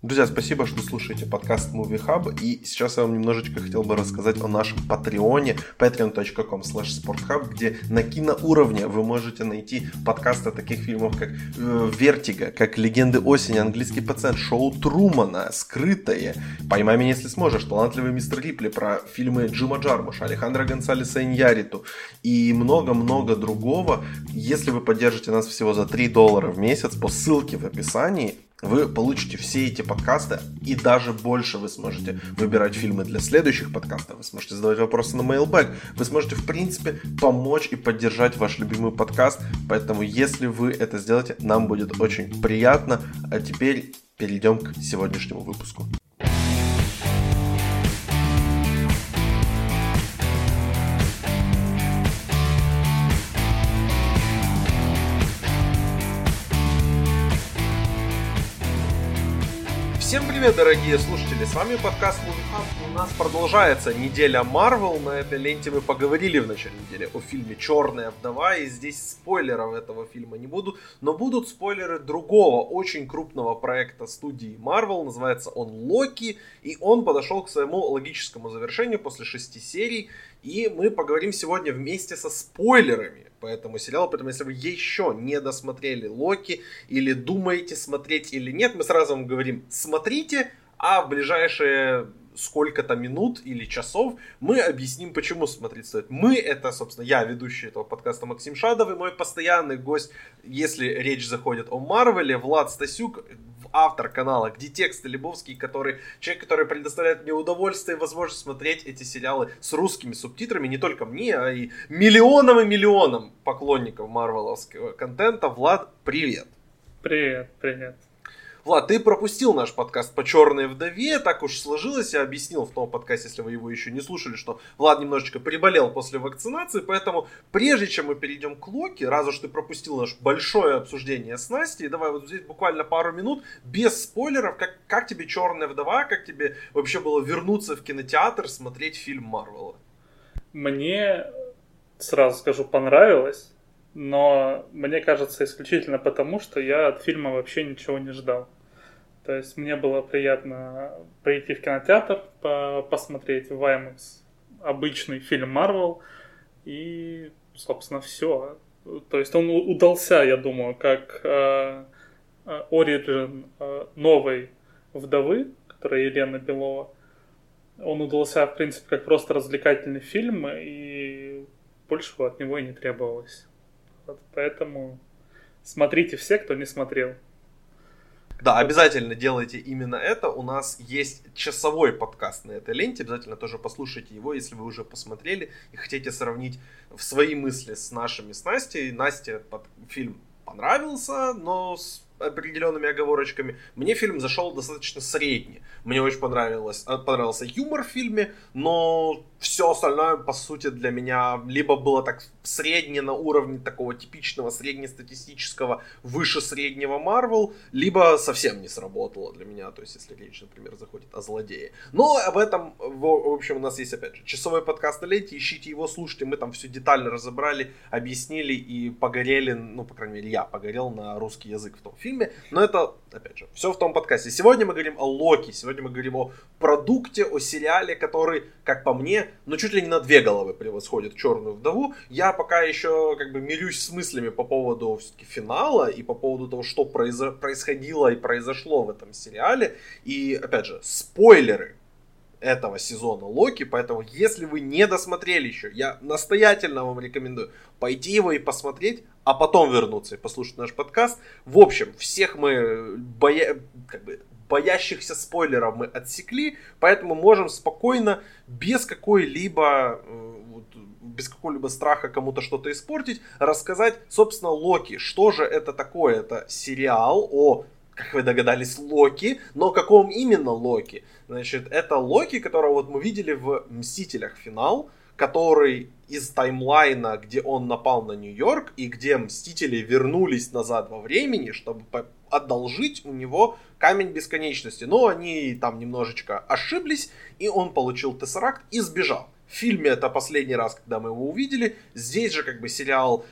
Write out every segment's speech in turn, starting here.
Друзья, спасибо, что слушаете подкаст Movie Hub. И сейчас я вам немножечко хотел бы рассказать о нашем патреоне patreon.com sporthub, где на киноуровне вы можете найти подкасты таких фильмов, как э, Вертига, как Легенды осени, Английский пациент, Шоу Трумана, Скрытое, Поймай меня, если сможешь, Талантливый мистер Рипли, про фильмы Джима Джармуша, Алехандро Гонсалеса Иньяриту и много-много другого. Если вы поддержите нас всего за 3 доллара в месяц по ссылке в описании, вы получите все эти подкасты и даже больше вы сможете выбирать фильмы для следующих подкастов, вы сможете задавать вопросы на mailbag, вы сможете в принципе помочь и поддержать ваш любимый подкаст, поэтому если вы это сделаете, нам будет очень приятно. А теперь перейдем к сегодняшнему выпуску. Привет, дорогие слушатели! С вами подкаст Movie У нас продолжается неделя Marvel. На этой ленте мы поговорили в начале недели о фильме «Черная вдова». И здесь спойлеров этого фильма не буду. Но будут спойлеры другого, очень крупного проекта студии Marvel. Называется он «Локи». И он подошел к своему логическому завершению после шести серий. И мы поговорим сегодня вместе со спойлерами по этому сериалу. Поэтому, если вы еще не досмотрели Локи или думаете смотреть или нет, мы сразу вам говорим, смотрите, а в ближайшие сколько-то минут или часов мы объясним, почему смотреть стоит. Мы, это, собственно, я, ведущий этого подкаста Максим Шадов, и мой постоянный гость, если речь заходит о Марвеле, Влад Стасюк, автор канала «Где тексты Лебовский», который, человек, который предоставляет мне удовольствие и возможность смотреть эти сериалы с русскими субтитрами, не только мне, а и миллионам и миллионам поклонников марвеловского контента. Влад, привет! Привет, привет. Влад, ты пропустил наш подкаст по Черной вдове, так уж сложилось, я объяснил в том подкасте, если вы его еще не слушали, что Влад немножечко приболел после вакцинации, поэтому прежде чем мы перейдем к Локи, раз уж ты пропустил наше большое обсуждение с Настей, давай вот здесь буквально пару минут, без спойлеров, как, как тебе Черная вдова, как тебе вообще было вернуться в кинотеатр, смотреть фильм Марвела? Мне, сразу скажу, понравилось, но мне кажется исключительно потому, что я от фильма вообще ничего не ждал. То есть мне было приятно прийти в кинотеатр, по посмотреть в IMAX обычный фильм Marvel, и, собственно, все. То есть он удался, я думаю, как э, оригин э, новой вдовы, которая Елена Белова. Он удался, в принципе, как просто развлекательный фильм, и большего от него и не требовалось. Вот поэтому смотрите все, кто не смотрел. Да, обязательно делайте именно это. У нас есть часовой подкаст на этой ленте. Обязательно тоже послушайте его, если вы уже посмотрели и хотите сравнить в свои мысли с нашими с Настей. Насте под фильм понравился, но определенными оговорочками. Мне фильм зашел достаточно средний. Мне очень понравилось, э, понравился юмор в фильме, но все остальное, по сути, для меня либо было так средне на уровне такого типичного среднестатистического, выше среднего Марвел, либо совсем не сработало для меня, то есть если речь, например, заходит о злодее. Но об этом, в, общем, у нас есть, опять же, часовой подкаст на ленте, ищите его, слушайте, мы там все детально разобрали, объяснили и погорели, ну, по крайней мере, я погорел на русский язык в том фильме, но это, опять же, все в том подкасте. Сегодня мы говорим о Локи, сегодня мы говорим о продукте, о сериале, который, как по мне, ну, чуть ли не на две головы превосходит Черную вдову. Я пока еще как бы мирюсь с мыслями по поводу все-таки финала и по поводу того, что произо- происходило и произошло в этом сериале. И, опять же, спойлеры этого сезона Локи, поэтому если вы не досмотрели еще, я настоятельно вам рекомендую пойти его и посмотреть, а потом вернуться и послушать наш подкаст. В общем, всех мы боя... как бы боящихся спойлеров мы отсекли, поэтому можем спокойно, без какой-либо э, без какого-либо страха кому-то что-то испортить, рассказать, собственно, Локи. Что же это такое? Это сериал о, как вы догадались, Локи, но каком именно Локи? Значит, это Локи, которого вот мы видели в Мстителях финал, который из таймлайна, где он напал на Нью-Йорк, и где Мстители вернулись назад во времени, чтобы одолжить у него камень бесконечности. Но они там немножечко ошиблись, и он получил Тессеракт и сбежал. В фильме это последний раз, когда мы его увидели. Здесь же как бы сериал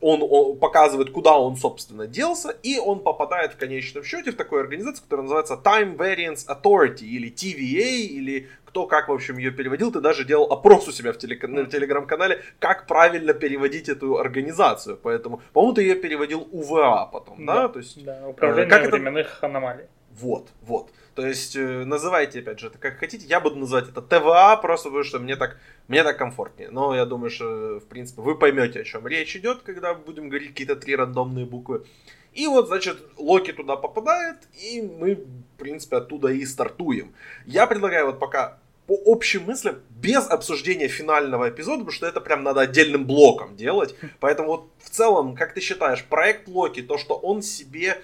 он, он показывает, куда он, собственно, делся, и он попадает в конечном счете в такую организацию, которая называется Time Variance Authority, или TVA, или кто как, в общем, ее переводил. Ты даже делал опрос у себя в, теле, в телеграм-канале, как правильно переводить эту организацию. Поэтому, по-моему, ты ее переводил УВА потом, да? да? То есть, да, управление как временных это... аномалий. Вот, вот. То есть э, называйте, опять же, это как хотите. Я буду называть это ТВА, просто потому что мне так, мне так комфортнее. Но я думаю, что, в принципе, вы поймете, о чем речь идет, когда будем говорить какие-то три рандомные буквы. И вот, значит, Локи туда попадает, и мы, в принципе, оттуда и стартуем. Я предлагаю вот пока по общим мыслям, без обсуждения финального эпизода, потому что это прям надо отдельным блоком делать. Поэтому вот в целом, как ты считаешь, проект Локи, то, что он себе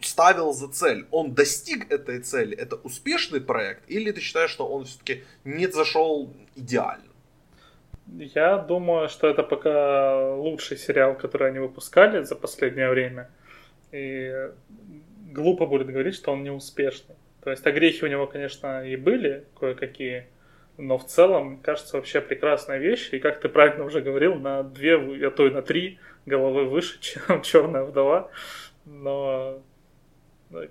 ставил за цель, он достиг этой цели, это успешный проект, или ты считаешь, что он все-таки не зашел идеально? Я думаю, что это пока лучший сериал, который они выпускали за последнее время. И глупо будет говорить, что он не успешный. То есть огрехи у него, конечно, и были кое-какие, но в целом, кажется, вообще прекрасная вещь. И как ты правильно уже говорил, на две, а то и на три головы выше, чем Черная вдова но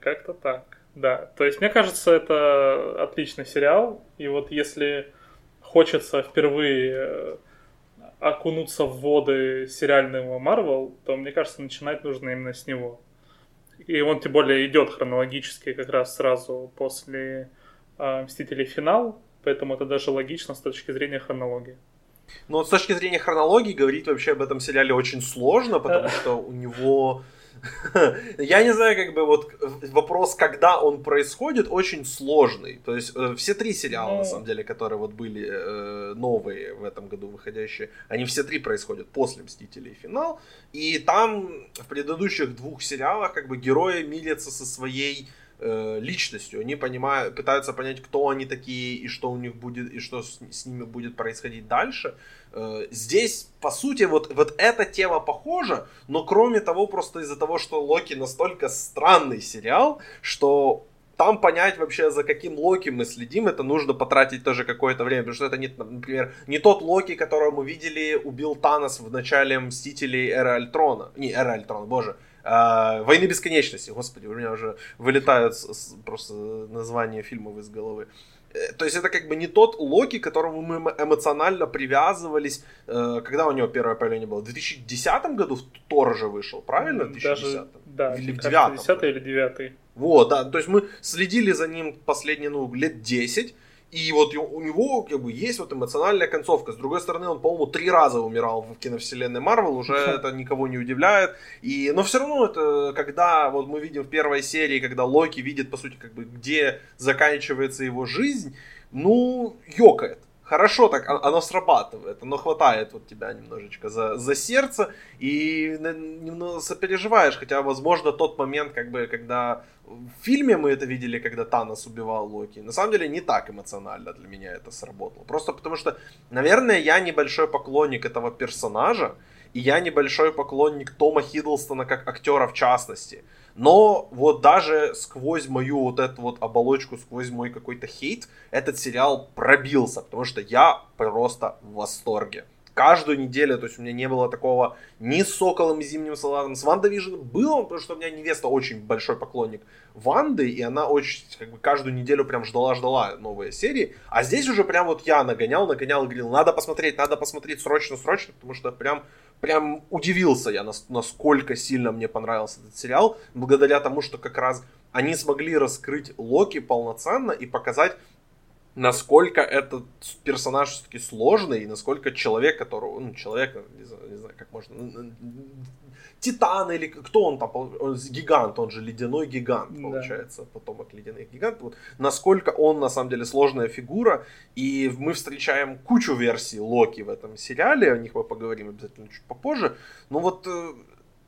как-то так. Да, то есть мне кажется, это отличный сериал, и вот если хочется впервые э, окунуться в воды сериального Марвел, то мне кажется, начинать нужно именно с него. И он тем более идет хронологически как раз сразу после э, Мстителей финал, поэтому это даже логично с точки зрения хронологии. Ну вот с точки зрения хронологии говорить вообще об этом сериале очень сложно, потому что у него Я не знаю, как бы вот вопрос, когда он происходит, очень сложный. То есть э, все три сериала, на ну. самом деле, которые вот были э, новые в этом году выходящие, они все три происходят после Мстителей финал. И там в предыдущих двух сериалах как бы герои мирятся со своей э, личностью. Они понимают, пытаются понять, кто они такие и что у них будет, и что с, с ними будет происходить дальше. Э, здесь, по сути, вот, вот эта тема похожа, но кроме того, просто из-за того, что Локи настолько странный сериал, что там понять вообще, за каким Локи мы следим, это нужно потратить тоже какое-то время, потому что это, не, например, не тот Локи, которого мы видели, убил Танос в начале Мстителей Эры Альтрона. Не, Эра Альтрона, боже. Э, Войны Бесконечности, господи, у меня уже вылетают с, с, просто названия фильмов из головы. Э, то есть это как бы не тот Локи, к которому мы эмоционально привязывались, э, когда у него первое появление было. В 2010 году Тор же вышел, правильно? В 2010? Даже, да, или в 9 10 или 9 Вот, да, то есть мы следили за ним последние, ну, лет 10, и вот у него как бы есть вот эмоциональная концовка. С другой стороны, он, по-моему, три раза умирал в киновселенной Марвел, уже это никого не удивляет. И, но все равно это, когда вот мы видим в первой серии, когда Локи видит, по сути, как бы, где заканчивается его жизнь, ну, ёкает хорошо так, оно срабатывает, оно хватает вот тебя немножечко за, за сердце и немного сопереживаешь, хотя, возможно, тот момент, как бы, когда в фильме мы это видели, когда Танос убивал Локи, на самом деле не так эмоционально для меня это сработало. Просто потому что, наверное, я небольшой поклонник этого персонажа, и я небольшой поклонник Тома Хиддлстона как актера в частности. Но вот даже сквозь мою вот эту вот оболочку, сквозь мой какой-то хейт, этот сериал пробился, потому что я просто в восторге. Каждую неделю, то есть у меня не было такого ни с Соколом, с Зимним Салатом. С WandaVision было, потому что у меня невеста очень большой поклонник Ванды, и она очень, как бы, каждую неделю прям ждала-ждала новые серии. А здесь уже прям вот я нагонял, нагонял и говорил, надо посмотреть, надо посмотреть срочно, срочно, потому что прям прям удивился я, насколько сильно мне понравился этот сериал, благодаря тому, что как раз они смогли раскрыть Локи полноценно и показать, насколько этот персонаж все-таки сложный, и насколько человек, которого, ну, человек, не знаю, не знаю как можно, Титан или кто он там, он гигант, он же ледяной гигант, получается, да. потомок ледяных гигантов. Вот, насколько он на самом деле сложная фигура, и мы встречаем кучу версий Локи в этом сериале, о них мы поговорим обязательно чуть попозже. Но вот э,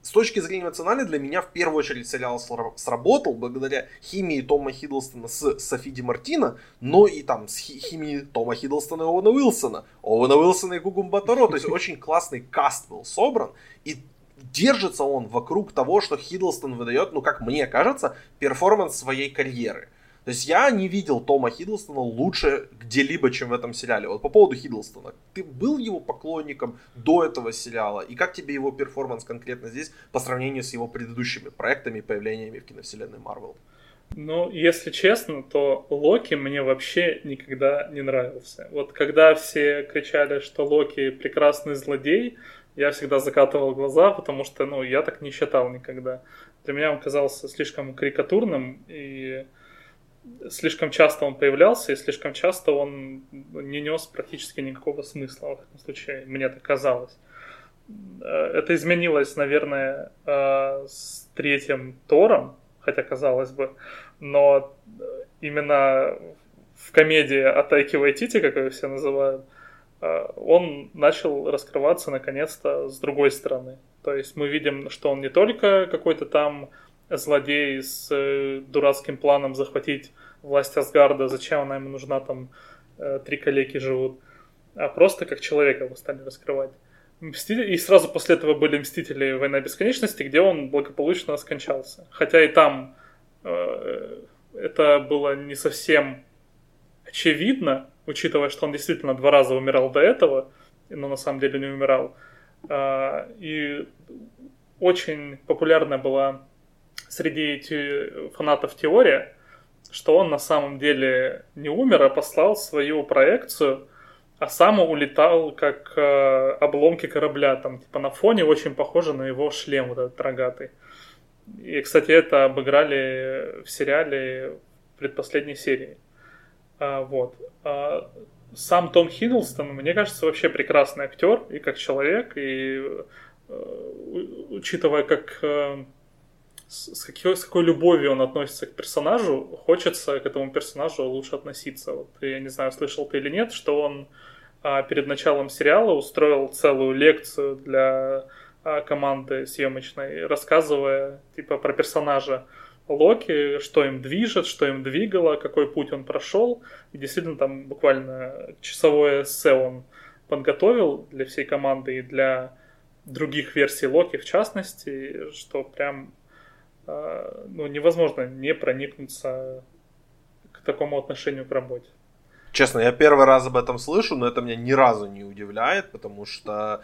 с точки зрения эмоциональной, для меня в первую очередь сериал сработал благодаря химии Тома Хиддлстона с Софи Ди Мартина, но и там с химией Тома Хиддлстона и Оуэна Уилсона, Оуэна Уилсона и Гугум Батаро, то есть очень классный каст был собран, и держится он вокруг того, что Хиддлстон выдает, ну, как мне кажется, перформанс своей карьеры. То есть я не видел Тома Хиддлстона лучше где-либо, чем в этом сериале. Вот по поводу Хиддлстона. Ты был его поклонником до этого сериала? И как тебе его перформанс конкретно здесь по сравнению с его предыдущими проектами и появлениями в киновселенной Марвел? Ну, если честно, то Локи мне вообще никогда не нравился. Вот когда все кричали, что Локи прекрасный злодей, я всегда закатывал глаза, потому что, ну, я так не считал никогда. Для меня он казался слишком карикатурным и слишком часто он появлялся, и слишком часто он не нес практически никакого смысла, в этом случае, мне так казалось. Э, это изменилось, наверное, э, с третьим Тором, хотя казалось бы, но именно в комедии о Тайке Вайтити, как ее все называют, э, он начал раскрываться наконец-то с другой стороны. То есть мы видим, что он не только какой-то там злодей с э, дурацким планом захватить власть Асгарда, зачем она ему нужна, там э, три коллеги живут, а просто как человека его стали раскрывать. Мстители... И сразу после этого были Мстители Война Бесконечности, где он благополучно скончался. Хотя и там э, это было не совсем очевидно, учитывая, что он действительно два раза умирал до этого, но на самом деле не умирал. Э, и очень популярная была среди те, фанатов теория, что он на самом деле не умер, а послал свою проекцию, а сам улетал как э, обломки корабля, там типа на фоне очень похоже на его шлем вот этот рогатый. И, кстати, это обыграли в сериале предпоследней серии. А, вот. А, сам Том Хиддлстон, мне кажется, вообще прекрасный актер и как человек, и э, учитывая, как э, с какой, с какой любовью он относится к персонажу, хочется к этому персонажу лучше относиться. Вот, я не знаю, слышал ты или нет, что он а, перед началом сериала устроил целую лекцию для а, команды съемочной, рассказывая типа про персонажа Локи, что им движет, что им двигало, какой путь он прошел. И действительно там буквально часовое эссе он подготовил для всей команды и для других версий Локи в частности, что прям ну, невозможно не проникнуться к такому отношению к работе. Честно, я первый раз об этом слышу, но это меня ни разу не удивляет, потому что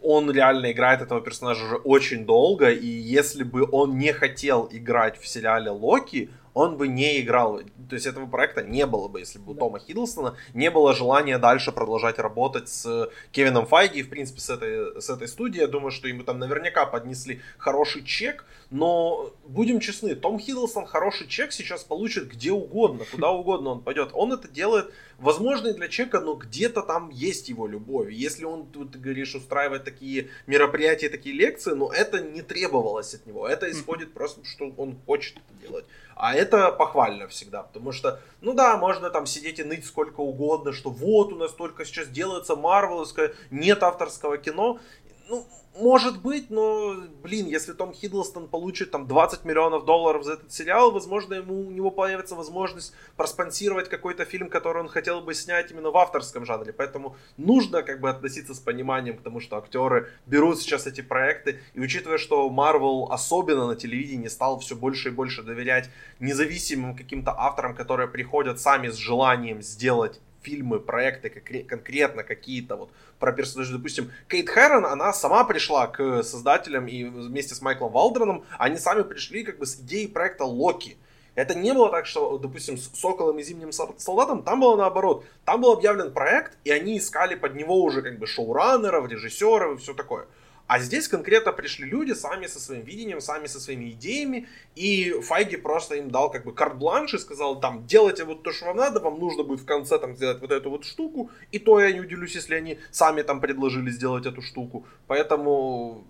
он реально играет этого персонажа уже очень долго, и если бы он не хотел играть в сериале Локи, он бы не играл. То есть этого проекта не было бы, если бы у Тома Хиддлстона не было желания дальше продолжать работать с Кевином Файги, в принципе, с этой, с этой студией. Я думаю, что ему там наверняка поднесли хороший чек, но будем честны, Том Хиддлстон хороший чек сейчас получит где угодно, куда угодно он пойдет. Он это делает, возможно, и для чека, но где-то там есть его любовь. Если он, ты говоришь, устраивает такие мероприятия, такие лекции, но это не требовалось от него. Это исходит просто, что он хочет это делать. А это похвально всегда, потому что, ну да, можно там сидеть и ныть сколько угодно, что вот у нас только сейчас делается марвеловское, нет авторского кино. Ну, может быть, но, блин, если Том Хиддлстон получит там 20 миллионов долларов за этот сериал, возможно, ему, у него появится возможность проспонсировать какой-то фильм, который он хотел бы снять именно в авторском жанре. Поэтому нужно как бы относиться с пониманием к тому, что актеры берут сейчас эти проекты. И учитывая, что Marvel особенно на телевидении стал все больше и больше доверять независимым каким-то авторам, которые приходят сами с желанием сделать фильмы, проекты конкретно какие-то вот про персонажей. Допустим, Кейт Хэрон, она сама пришла к создателям и вместе с Майклом Валденом, они сами пришли как бы с идеей проекта Локи. Это не было так, что, допустим, с Соколом и Зимним Солдатом, там было наоборот. Там был объявлен проект, и они искали под него уже как бы шоураннеров, режиссеров и все такое. А здесь конкретно пришли люди сами со своим видением, сами со своими идеями, и Файги просто им дал как бы карт-бланш и сказал, там, делайте вот то, что вам надо, вам нужно будет в конце там сделать вот эту вот штуку, и то я не удивлюсь, если они сами там предложили сделать эту штуку. Поэтому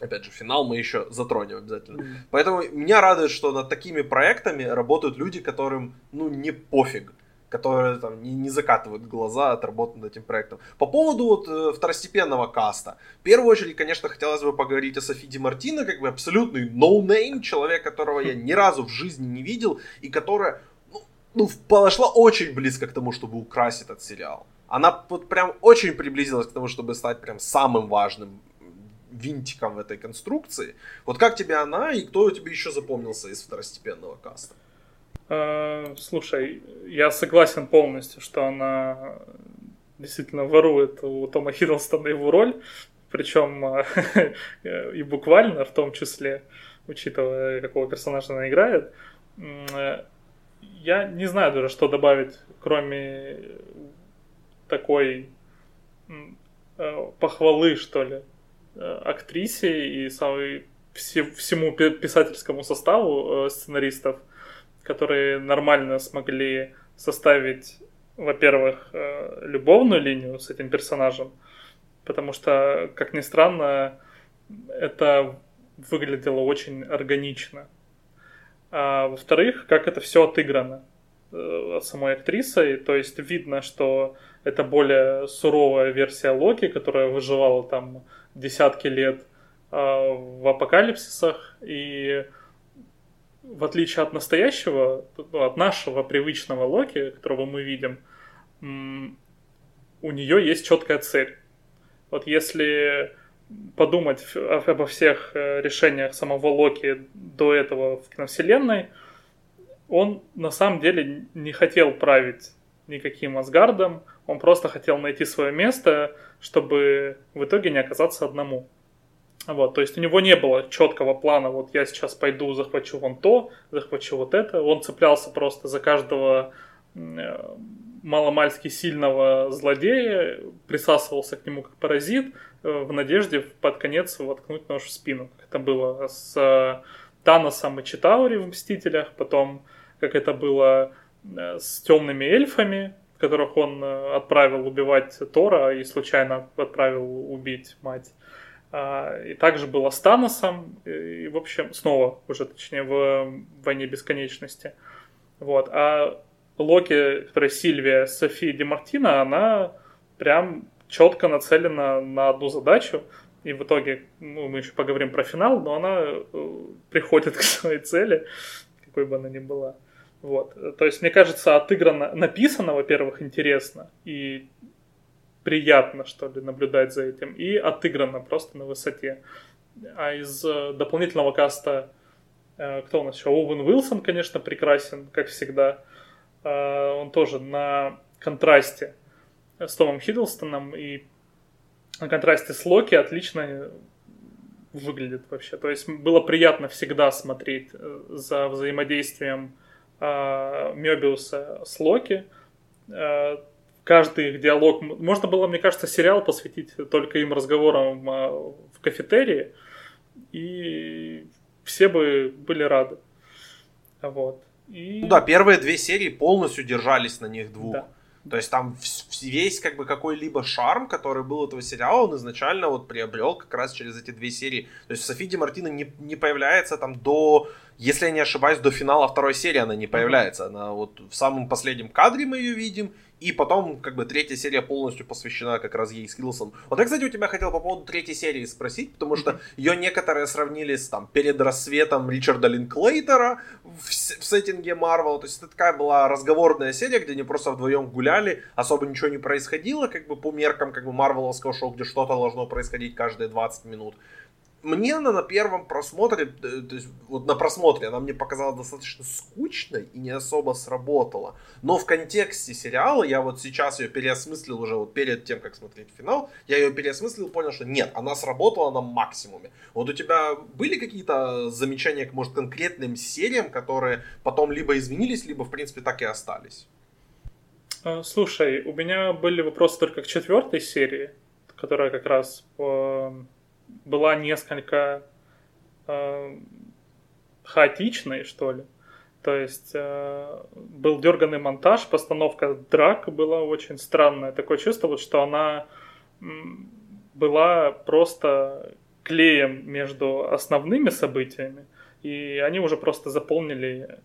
опять же, финал мы еще затронем обязательно. Mm. Поэтому меня радует, что над такими проектами работают люди, которым, ну, не пофиг которые там не, не закатывают глаза от работы над этим проектом. По поводу вот э, второстепенного каста. В первую очередь, конечно, хотелось бы поговорить о Софи Ди Мартино, как бы абсолютный no-name, ну человек, которого я ни разу в жизни не видел, и которая ну, ну, подошла очень близко к тому, чтобы украсить этот сериал. Она вот прям очень приблизилась к тому, чтобы стать прям самым важным винтиком в этой конструкции. Вот как тебе она и кто тебе еще запомнился из второстепенного каста? Э, слушай, я согласен полностью, что она действительно ворует у Тома Хиддлстона его роль, причем э, и буквально в том числе, учитывая, какого персонажа она играет. Э, я не знаю даже, что добавить, кроме такой похвалы, что ли, актрисе и самой, всему писательскому составу сценаристов – которые нормально смогли составить, во-первых, э, любовную линию с этим персонажем, потому что, как ни странно, это выглядело очень органично. А во-вторых, как это все отыграно э, самой актрисой, то есть видно, что это более суровая версия Локи, которая выживала там десятки лет а, в апокалипсисах, и в отличие от настоящего, ну, от нашего привычного Локи, которого мы видим, у нее есть четкая цель. Вот если подумать обо всех э, решениях самого Локи до этого в киновселенной, он на самом деле не хотел править никаким Асгардом, он просто хотел найти свое место, чтобы в итоге не оказаться одному. Вот, то есть у него не было четкого плана, вот я сейчас пойду, захвачу вон то, захвачу вот это. Он цеплялся просто за каждого э, маломальски сильного злодея, присасывался к нему как паразит, э, в надежде под конец воткнуть нож в спину. Как это было с э, Таносом и Читаури в «Мстителях», потом как это было с темными эльфами, которых он отправил убивать Тора и случайно отправил убить мать. А, и также было с Таносом, и, в общем, снова уже, точнее, в «Войне бесконечности». Вот. А Локи, которая Сильвия София Демартина, она прям четко нацелена на одну задачу, и в итоге, ну, мы еще поговорим про финал, но она э, приходит к своей цели, какой бы она ни была. Вот. То есть, мне кажется, отыграно, написано, во-первых, интересно, и приятно, что ли, наблюдать за этим. И отыграно просто на высоте. А из э, дополнительного каста, э, кто у нас еще? Оуэн Уилсон, конечно, прекрасен, как всегда. Э, он тоже на контрасте с Томом Хиддлстоном и на контрасте с Локи отлично выглядит вообще. То есть было приятно всегда смотреть за взаимодействием Мебиуса с Локи каждый их диалог... Можно было, мне кажется, сериал посвятить только им разговорам а, в кафетерии, и все бы были рады. Вот. И... Ну да, первые две серии полностью держались на них двух. Да. То есть там весь как бы какой-либо шарм, который был этого сериала, он изначально вот приобрел как раз через эти две серии. То есть Софи Ди Мартина не, не появляется там до, если я не ошибаюсь, до финала второй серии она не появляется. Она вот в самом последнем кадре мы ее видим, и потом, как бы, третья серия полностью посвящена как раз ей с Хилсон. Вот я, кстати, у тебя хотел по поводу третьей серии спросить, потому что ее некоторые сравнили с, там, перед рассветом Ричарда Линклейтера в, в сеттинге Марвел. То есть это такая была разговорная серия, где они просто вдвоем гуляли, особо ничего не происходило, как бы по меркам, как бы, марвеловского шоу, где что-то должно происходить каждые 20 минут мне она на первом просмотре, э, то есть вот на просмотре она мне показалась достаточно скучной и не особо сработала. Но в контексте сериала я вот сейчас ее переосмыслил уже вот перед тем, как смотреть финал, я ее переосмыслил, понял, что нет, она сработала на максимуме. Вот у тебя были какие-то замечания может, конкретным сериям, которые потом либо изменились, либо, в принципе, так и остались? А, слушай, у меня были вопросы только к четвертой серии, которая как раз по была несколько э, хаотичной, что ли. То есть э, был дерганный монтаж, постановка драк была очень странная. Такое чувство, вот, что она была просто клеем между основными событиями, и они уже просто заполнили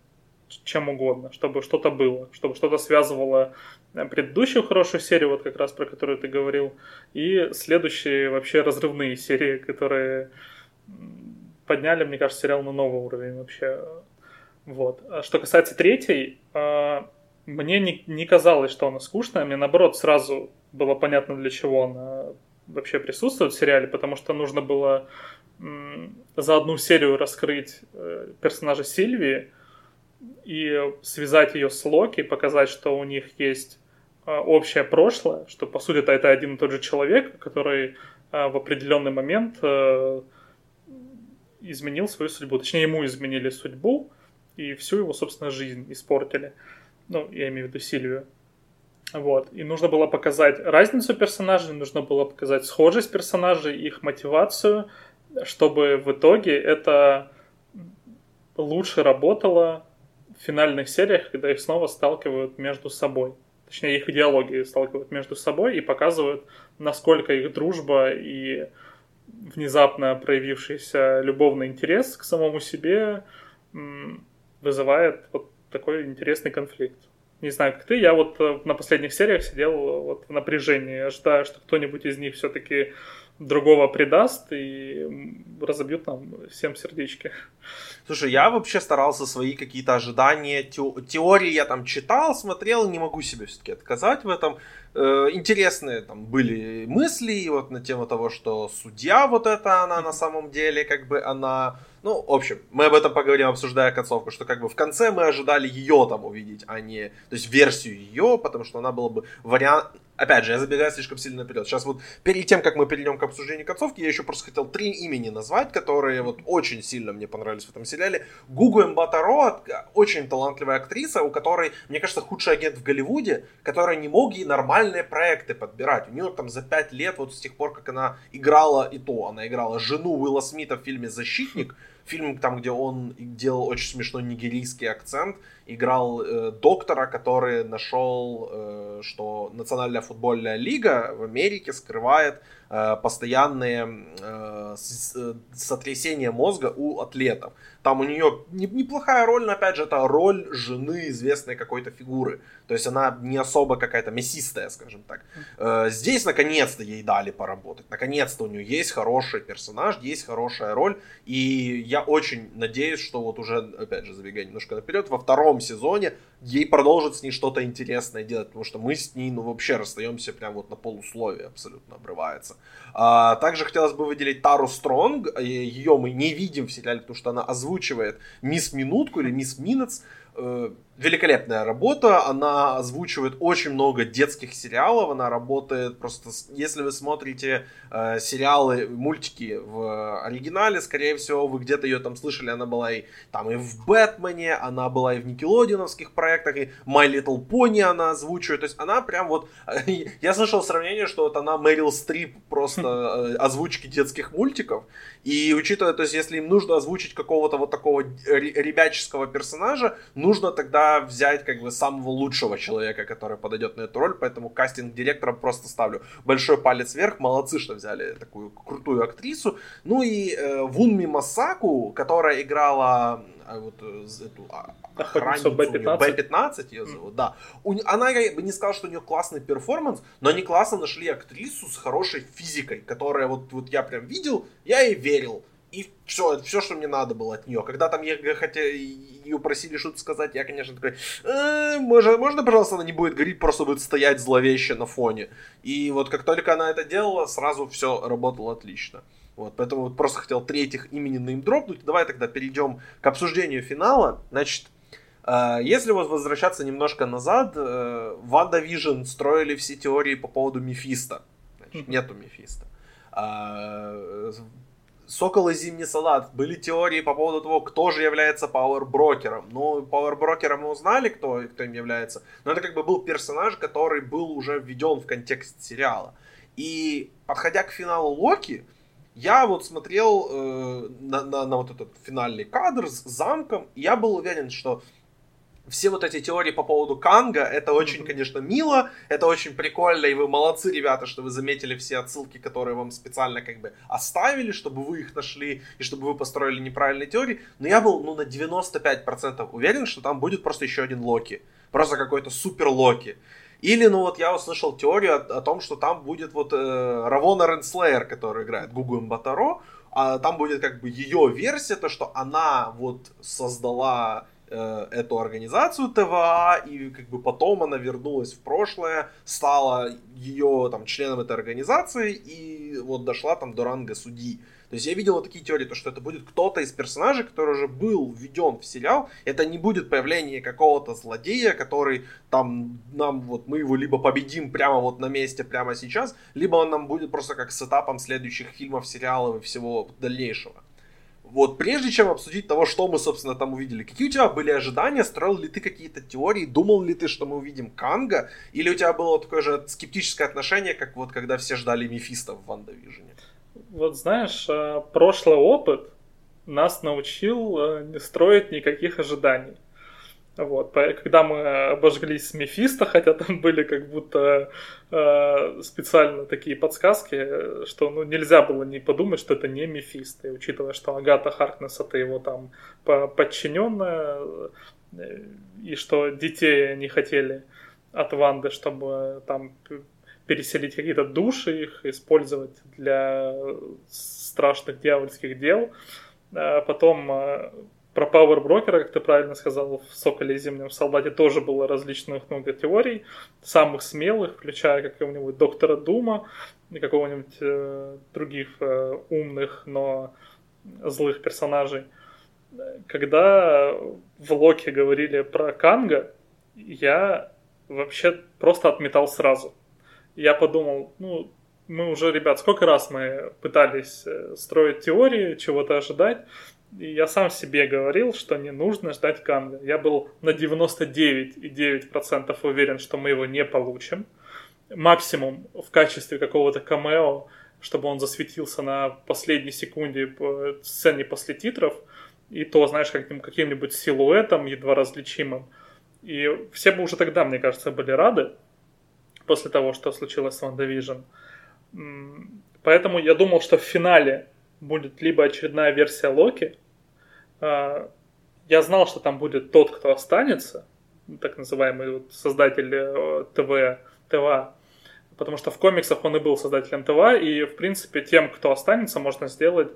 чем угодно, чтобы что-то было, чтобы что-то связывало предыдущую хорошую серию, вот как раз про которую ты говорил, и следующие вообще разрывные серии, которые подняли, мне кажется, сериал на новый уровень вообще. Вот. А что касается третьей, э, мне не, не казалось, что она скучная, мне наоборот сразу было понятно, для чего она вообще присутствует в сериале, потому что нужно было за одну серию раскрыть э, персонажа Сильвии, и связать ее с Локи, показать, что у них есть общее прошлое, что по сути это, один и тот же человек, который а, в определенный момент а, изменил свою судьбу. Точнее, ему изменили судьбу и всю его, собственно, жизнь испортили. Ну, я имею в виду Сильвию. Вот. И нужно было показать разницу персонажей, нужно было показать схожесть персонажей, их мотивацию, чтобы в итоге это лучше работало в финальных сериях, когда их снова сталкивают между собой. Точнее, их идеологии сталкивают между собой и показывают, насколько их дружба и внезапно проявившийся любовный интерес к самому себе вызывает вот такой интересный конфликт. Не знаю, как ты, я вот э, на последних сериях сидел вот в напряжении, ожидая, что кто-нибудь из них все-таки другого предаст и разобьют нам всем сердечки. Слушай, я вообще старался свои какие-то ожидания, теории я там читал, смотрел, не могу себе все-таки отказать в этом. Э, интересные там были мысли вот на тему того, что судья вот это она на самом деле, как бы она ну, в общем, мы об этом поговорим, обсуждая концовку, что как бы в конце мы ожидали ее там увидеть, а не, то есть версию ее, потому что она была бы вариант, опять же, я забегаю слишком сильно наперед. Сейчас вот перед тем, как мы перейдем к обсуждению концовки, я еще просто хотел три имени назвать, которые вот очень сильно мне понравились в этом сериале. Гугу Эмбатаро, очень талантливая актриса, у которой, мне кажется, худший агент в Голливуде, которая не мог ей нормальные проекты подбирать. У нее там за пять лет, вот с тех пор, как она играла, и то она играла жену Уилла Смита в фильме «Защитник», фильм там, где он делал очень смешной нигерийский акцент, играл э, доктора, который нашел, э, что Национальная футбольная лига в Америке скрывает постоянные э, э сотрясения мозга у атлетов. Там у нее неплохая роль, но опять же это роль жены известной какой-то фигуры. То есть она не особо какая-то мясистая, скажем так. Э, здесь наконец-то ей дали поработать. Наконец-то у нее есть хороший персонаж, есть хорошая роль. И я очень надеюсь, что вот уже, опять же, забегая немножко наперед, во втором сезоне ей продолжат с ней что-то интересное делать, потому что мы с ней, ну, вообще расстаемся прям вот на полусловие, абсолютно обрывается. А, также хотелось бы выделить Тару Стронг, ее мы не видим в сериале, потому что она озвучивает Мисс Минутку или Мисс Минутс, великолепная работа, она озвучивает очень много детских сериалов, она работает просто, если вы смотрите э, сериалы, мультики в оригинале, скорее всего, вы где-то ее там слышали, она была и там и в Бэтмене, она была и в Никелодиновских проектах, и My Little Pony она озвучивает, то есть она прям вот, я слышал сравнение, что вот она Мэрил Стрип просто э, озвучки детских мультиков, и учитывая, то есть если им нужно озвучить какого-то вот такого ребяческого персонажа, нужно тогда взять как бы самого лучшего человека, который подойдет на эту роль, поэтому кастинг-директором просто ставлю большой палец вверх, молодцы, что взяли такую крутую актрису. Ну и э, Вунми Масаку, которая играла э, вот э, эту а, охранницу, B-15. B-15 ее зовут, mm. да. У, она, я бы не сказал, что у нее классный перформанс, но они классно нашли актрису с хорошей физикой, которая вот, вот я прям видел, я ей верил. И все, это все, что мне надо было от нее. Когда там я, хотя ее просили что-то сказать, я, конечно, такой, э, можно, можно, пожалуйста, она не будет говорить, просто будет стоять зловеще на фоне. И вот как только она это делала, сразу все работало отлично. Вот, поэтому вот просто хотел три их имени неймдропнуть. Давай тогда перейдем к обсуждению финала. Значит, э, если вот возвращаться немножко назад, э, WandaVision строили все теории по поводу Мефиста. Значит, нету Мефиста. Сокол и Зимний Салат. Были теории по поводу того, кто же является Power Broker ом. Ну, Power Broker ом мы узнали, кто, кто им является. Но это как бы был персонаж, который был уже введен в контекст сериала. И подходя к финалу Локи, я вот смотрел э, на, на, на вот этот финальный кадр с замком, и я был уверен, что все вот эти теории по поводу Канга, это очень, конечно, мило, это очень прикольно, и вы молодцы, ребята, что вы заметили все отсылки, которые вам специально как бы оставили, чтобы вы их нашли, и чтобы вы построили неправильные теории, но я был, ну, на 95% уверен, что там будет просто еще один Локи, просто какой-то супер Локи. Или, ну вот я услышал теорию о, о том, что там будет вот э, Равона Ренслеер, который играет Гугу Батаро, а там будет как бы ее версия, то, что она вот создала эту организацию ТВА, и как бы потом она вернулась в прошлое, стала ее там членом этой организации, и вот дошла там до ранга судьи. То есть я видел вот такие теории, то, что это будет кто-то из персонажей, который уже был введен в сериал. Это не будет появление какого-то злодея, который там нам вот мы его либо победим прямо вот на месте, прямо сейчас, либо он нам будет просто как с этапом следующих фильмов, сериалов и всего дальнейшего. Вот прежде чем обсудить того, что мы, собственно, там увидели, какие у тебя были ожидания, строил ли ты какие-то теории, думал ли ты, что мы увидим Канга, или у тебя было такое же скептическое отношение, как вот когда все ждали Мефиста в Ванда Вижне? Вот знаешь, э, прошлый опыт нас научил э, не строить никаких ожиданий. Вот, когда мы обожглись с Мефисто, хотя там были как будто э, специально такие подсказки, что ну, нельзя было не подумать, что это не Мефисто. И учитывая, что Агата Харкнесс это его там подчиненная, э, и что детей не хотели от Ванды, чтобы там переселить какие-то души, их использовать для страшных дьявольских дел. А потом э, про Power Broker, как ты правильно сказал, в Соколе и Зимнем Солдате тоже было различных много теорий, самых смелых, включая какого-нибудь Доктора Дума и какого-нибудь э, других э, умных, но злых персонажей. Когда в Локе говорили про Канга, я вообще просто отметал сразу. Я подумал, ну, мы уже, ребят, сколько раз мы пытались э, строить теории, чего-то ожидать, я сам себе говорил, что не нужно ждать Канга. Я был на 99,9% уверен, что мы его не получим. Максимум в качестве какого-то камео, чтобы он засветился на последней секунде по сцене после титров. И то, знаешь, каким- каким-нибудь силуэтом, едва различимым. И все бы уже тогда, мне кажется, были рады после того, что случилось с Ван Division. Поэтому я думал, что в финале будет либо очередная версия Локи. А, я знал, что там будет тот, кто останется, так называемый создатель э, ТВ, ТВ, потому что в комиксах он и был создателем ТВ, и, в принципе, тем, кто останется, можно сделать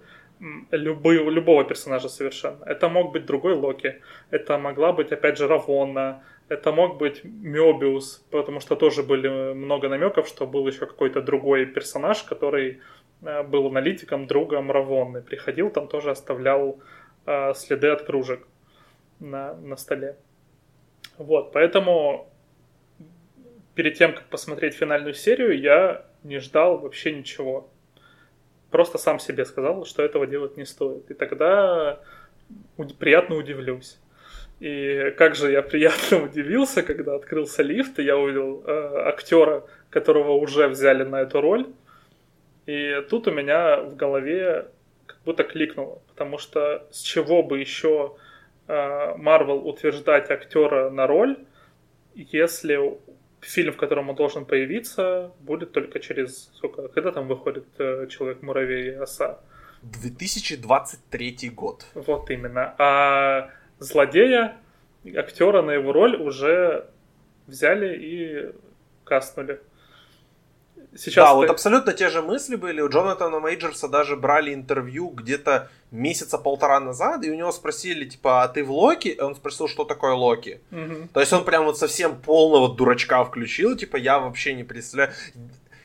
любые, любого персонажа совершенно. Это мог быть другой Локи, это могла быть, опять же, Равонна, это мог быть Мёбиус, потому что тоже были много намеков, что был еще какой-то другой персонаж, который Э, был аналитиком, другом Равонны. Приходил, там тоже оставлял э, следы от кружек на, на столе. Вот, поэтому перед тем, как посмотреть финальную серию, я не ждал вообще ничего. Просто сам себе сказал, что этого делать не стоит. И тогда приятно удивлюсь. И как же я приятно удивился, когда открылся лифт, и я увидел э, актера, которого уже взяли на эту роль. И тут у меня в голове будто кликнуло, потому что с чего бы еще Марвел uh, утверждать актера на роль, если фильм, в котором он должен появиться, будет только через сколько? Когда там выходит uh, Человек-муравей и оса? 2023 год. Вот именно. А злодея, актера на его роль уже взяли и кастнули. Сейчас да, ты... вот абсолютно те же мысли были. У Джонатана Мейджерса даже брали интервью где-то месяца полтора назад, и у него спросили, типа, а ты в Локи? И он спросил, что такое Локи. Угу. То есть он прям вот совсем полного дурачка включил, типа, я вообще не представляю.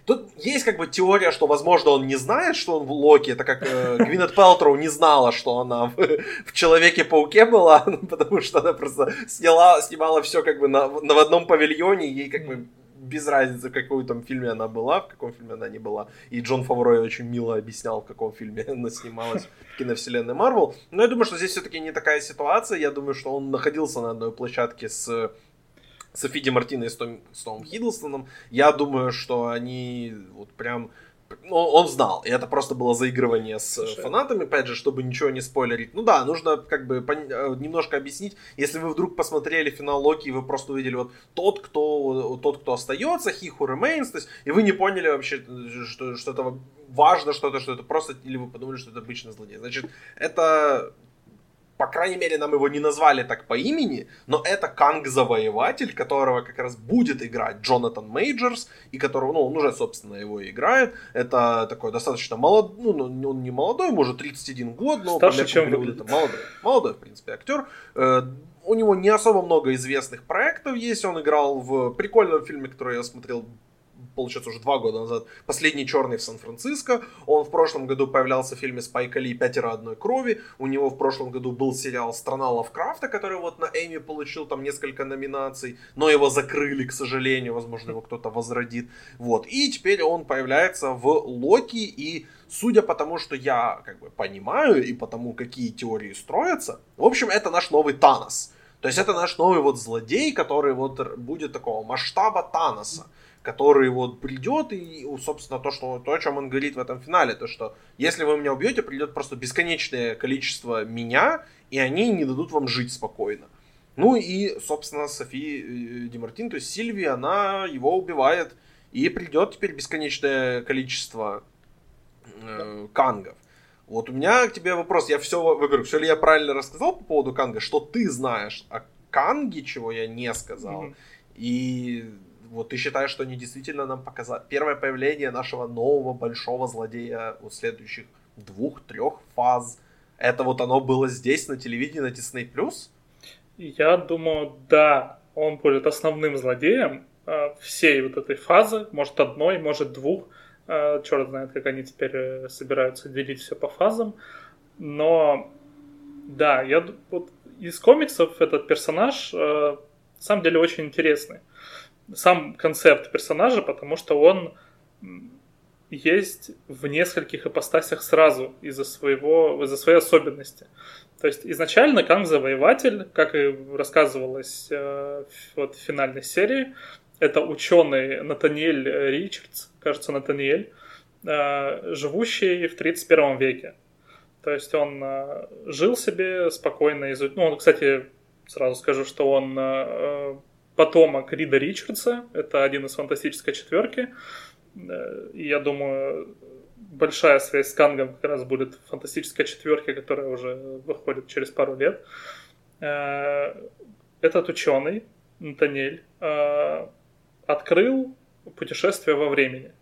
Тут есть как бы теория, что, возможно, он не знает, что он в Локи. Это как э, Гвинет Пелтроу не знала, что она в, в Человеке-пауке была, потому что она просто сняла, снимала все как бы на, на в одном павильоне, ей как бы без разницы, в каком там фильме она была, в каком фильме она не была. И Джон Фавро очень мило объяснял, в каком фильме она снималась в киновселенной Марвел. Но я думаю, что здесь все-таки не такая ситуация. Я думаю, что он находился на одной площадке с Софи Ди Мартино и с, Том, с Томом Хиддлстоном. Я думаю, что они вот прям ну, он знал, и это просто было заигрывание с Слушай. фанатами, опять же, чтобы ничего не спойлерить. Ну да, нужно как бы пон- э, немножко объяснить, если вы вдруг посмотрели финал Локи, и вы просто увидели вот тот, кто, тот, кто остается, he who remains, то есть, и вы не поняли вообще, что, что это важно что-то, что это просто, или вы подумали, что это обычный злодей. Значит, это по крайней мере, нам его не назвали так по имени, но это Канг-завоеватель, которого как раз будет играть Джонатан Мейджерс, и которого, ну, он уже, собственно, его играет. Это такой достаточно молодой, ну, ну, он не молодой, может, 31 год, но Старше, чем выглядит. Молодой, молодой, в принципе, актер. Э, у него не особо много известных проектов есть, он играл в прикольном фильме, который я смотрел получается, уже два года назад, «Последний черный в Сан-Франциско». Он в прошлом году появлялся в фильме «Спайка Ли. Пятеро одной крови». У него в прошлом году был сериал «Страна Лавкрафта», который вот на Эми получил там несколько номинаций, но его закрыли, к сожалению, возможно, его кто-то возродит. Вот. И теперь он появляется в «Локи», и судя по тому, что я как бы понимаю, и потому, какие теории строятся, в общем, это наш новый Танос. То есть это наш новый вот злодей, который вот будет такого масштаба Таноса, который вот придет и, собственно, то, что, то, о чем он говорит в этом финале, то, что если вы меня убьете, придет просто бесконечное количество меня, и они не дадут вам жить спокойно. Ну и, собственно, Софи э, Демартин, то есть Сильвия, она его убивает, и придет теперь бесконечное количество э, кангов. Вот у меня к тебе вопрос. Я все, во-первых, все ли я правильно рассказал по поводу Канга? Что ты знаешь о Канге, чего я не сказал? Mm-hmm. И вот ты считаешь, что они действительно нам показали первое появление нашего нового большого злодея у следующих двух-трех фаз? Это вот оно было здесь, на телевидении, на Disney+. Я думаю, да, он будет основным злодеем э, всей вот этой фазы, может одной, может двух. А, Черт знает, как они теперь э, собираются делить все по фазам. Но да, я вот из комиксов этот персонаж э, на самом деле очень интересный. Сам концепт персонажа, потому что он есть в нескольких ипостасях сразу из-за своего, из-за своей особенности. То есть изначально Канг Завоеватель, как и рассказывалось э, вот в финальной серии, это ученый Натаниэль Ричардс, кажется, Натаниэль, э, живущий в 31 веке. То есть он э, жил себе спокойно, изучил. Ну, он, кстати, сразу скажу, что он э, потомок Рида Ричардса, это один из фантастической четверки. И я думаю, большая связь с Кангом как раз будет в фантастической четверке, которая уже выходит через пару лет. Этот ученый, Натаниэль, открыл путешествие во времени.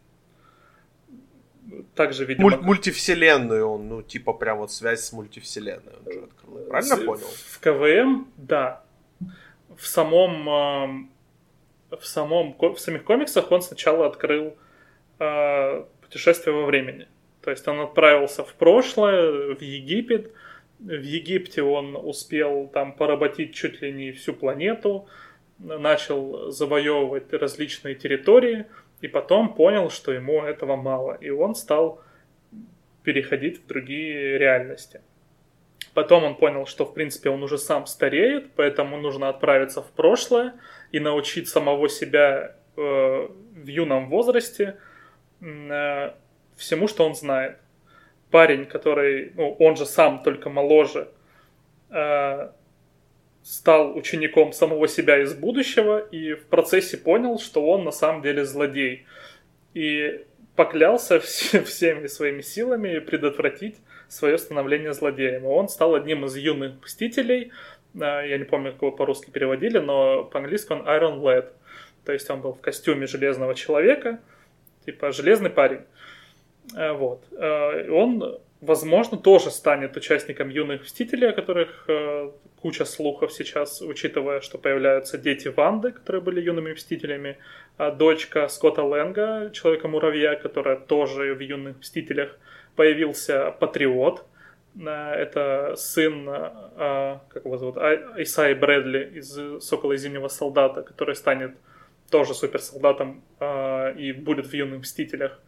Также, видимо... Муль- мультивселенную он, ну, типа прям вот связь с мультивселенной он же открыл. Правильно с- понял? В КВМ, да. В самом... В, самом, в самих комиксах он сначала открыл э, путешествие во времени. То есть он отправился в прошлое, в Египет. В Египте он успел там поработить чуть ли не всю планету, начал завоевывать различные территории, и потом понял, что ему этого мало, и он стал переходить в другие реальности. Потом он понял, что, в принципе, он уже сам стареет, поэтому нужно отправиться в прошлое и научить самого себя э, в юном возрасте э, всему, что он знает. Парень, который, ну, он же сам, только моложе, э, стал учеником самого себя из будущего и в процессе понял, что он на самом деле злодей. И поклялся всеми своими силами предотвратить свое становление злодеем. И он стал одним из юных мстителей. А, я не помню, как его по-русски переводили, но по-английски он Iron Lad. То есть он был в костюме железного человека, типа железный парень. А, вот. А, он возможно, тоже станет участником юных мстителей, о которых э, куча слухов сейчас, учитывая, что появляются дети Ванды, которые были юными мстителями, дочка Скотта Лэнга, Человека-муравья, которая тоже в юных мстителях, появился Патриот, э, это сын, э, как его зовут, а, Исаи Брэдли из «Сокола и Зимнего солдата», который станет тоже суперсолдатом э, и будет в юных мстителях.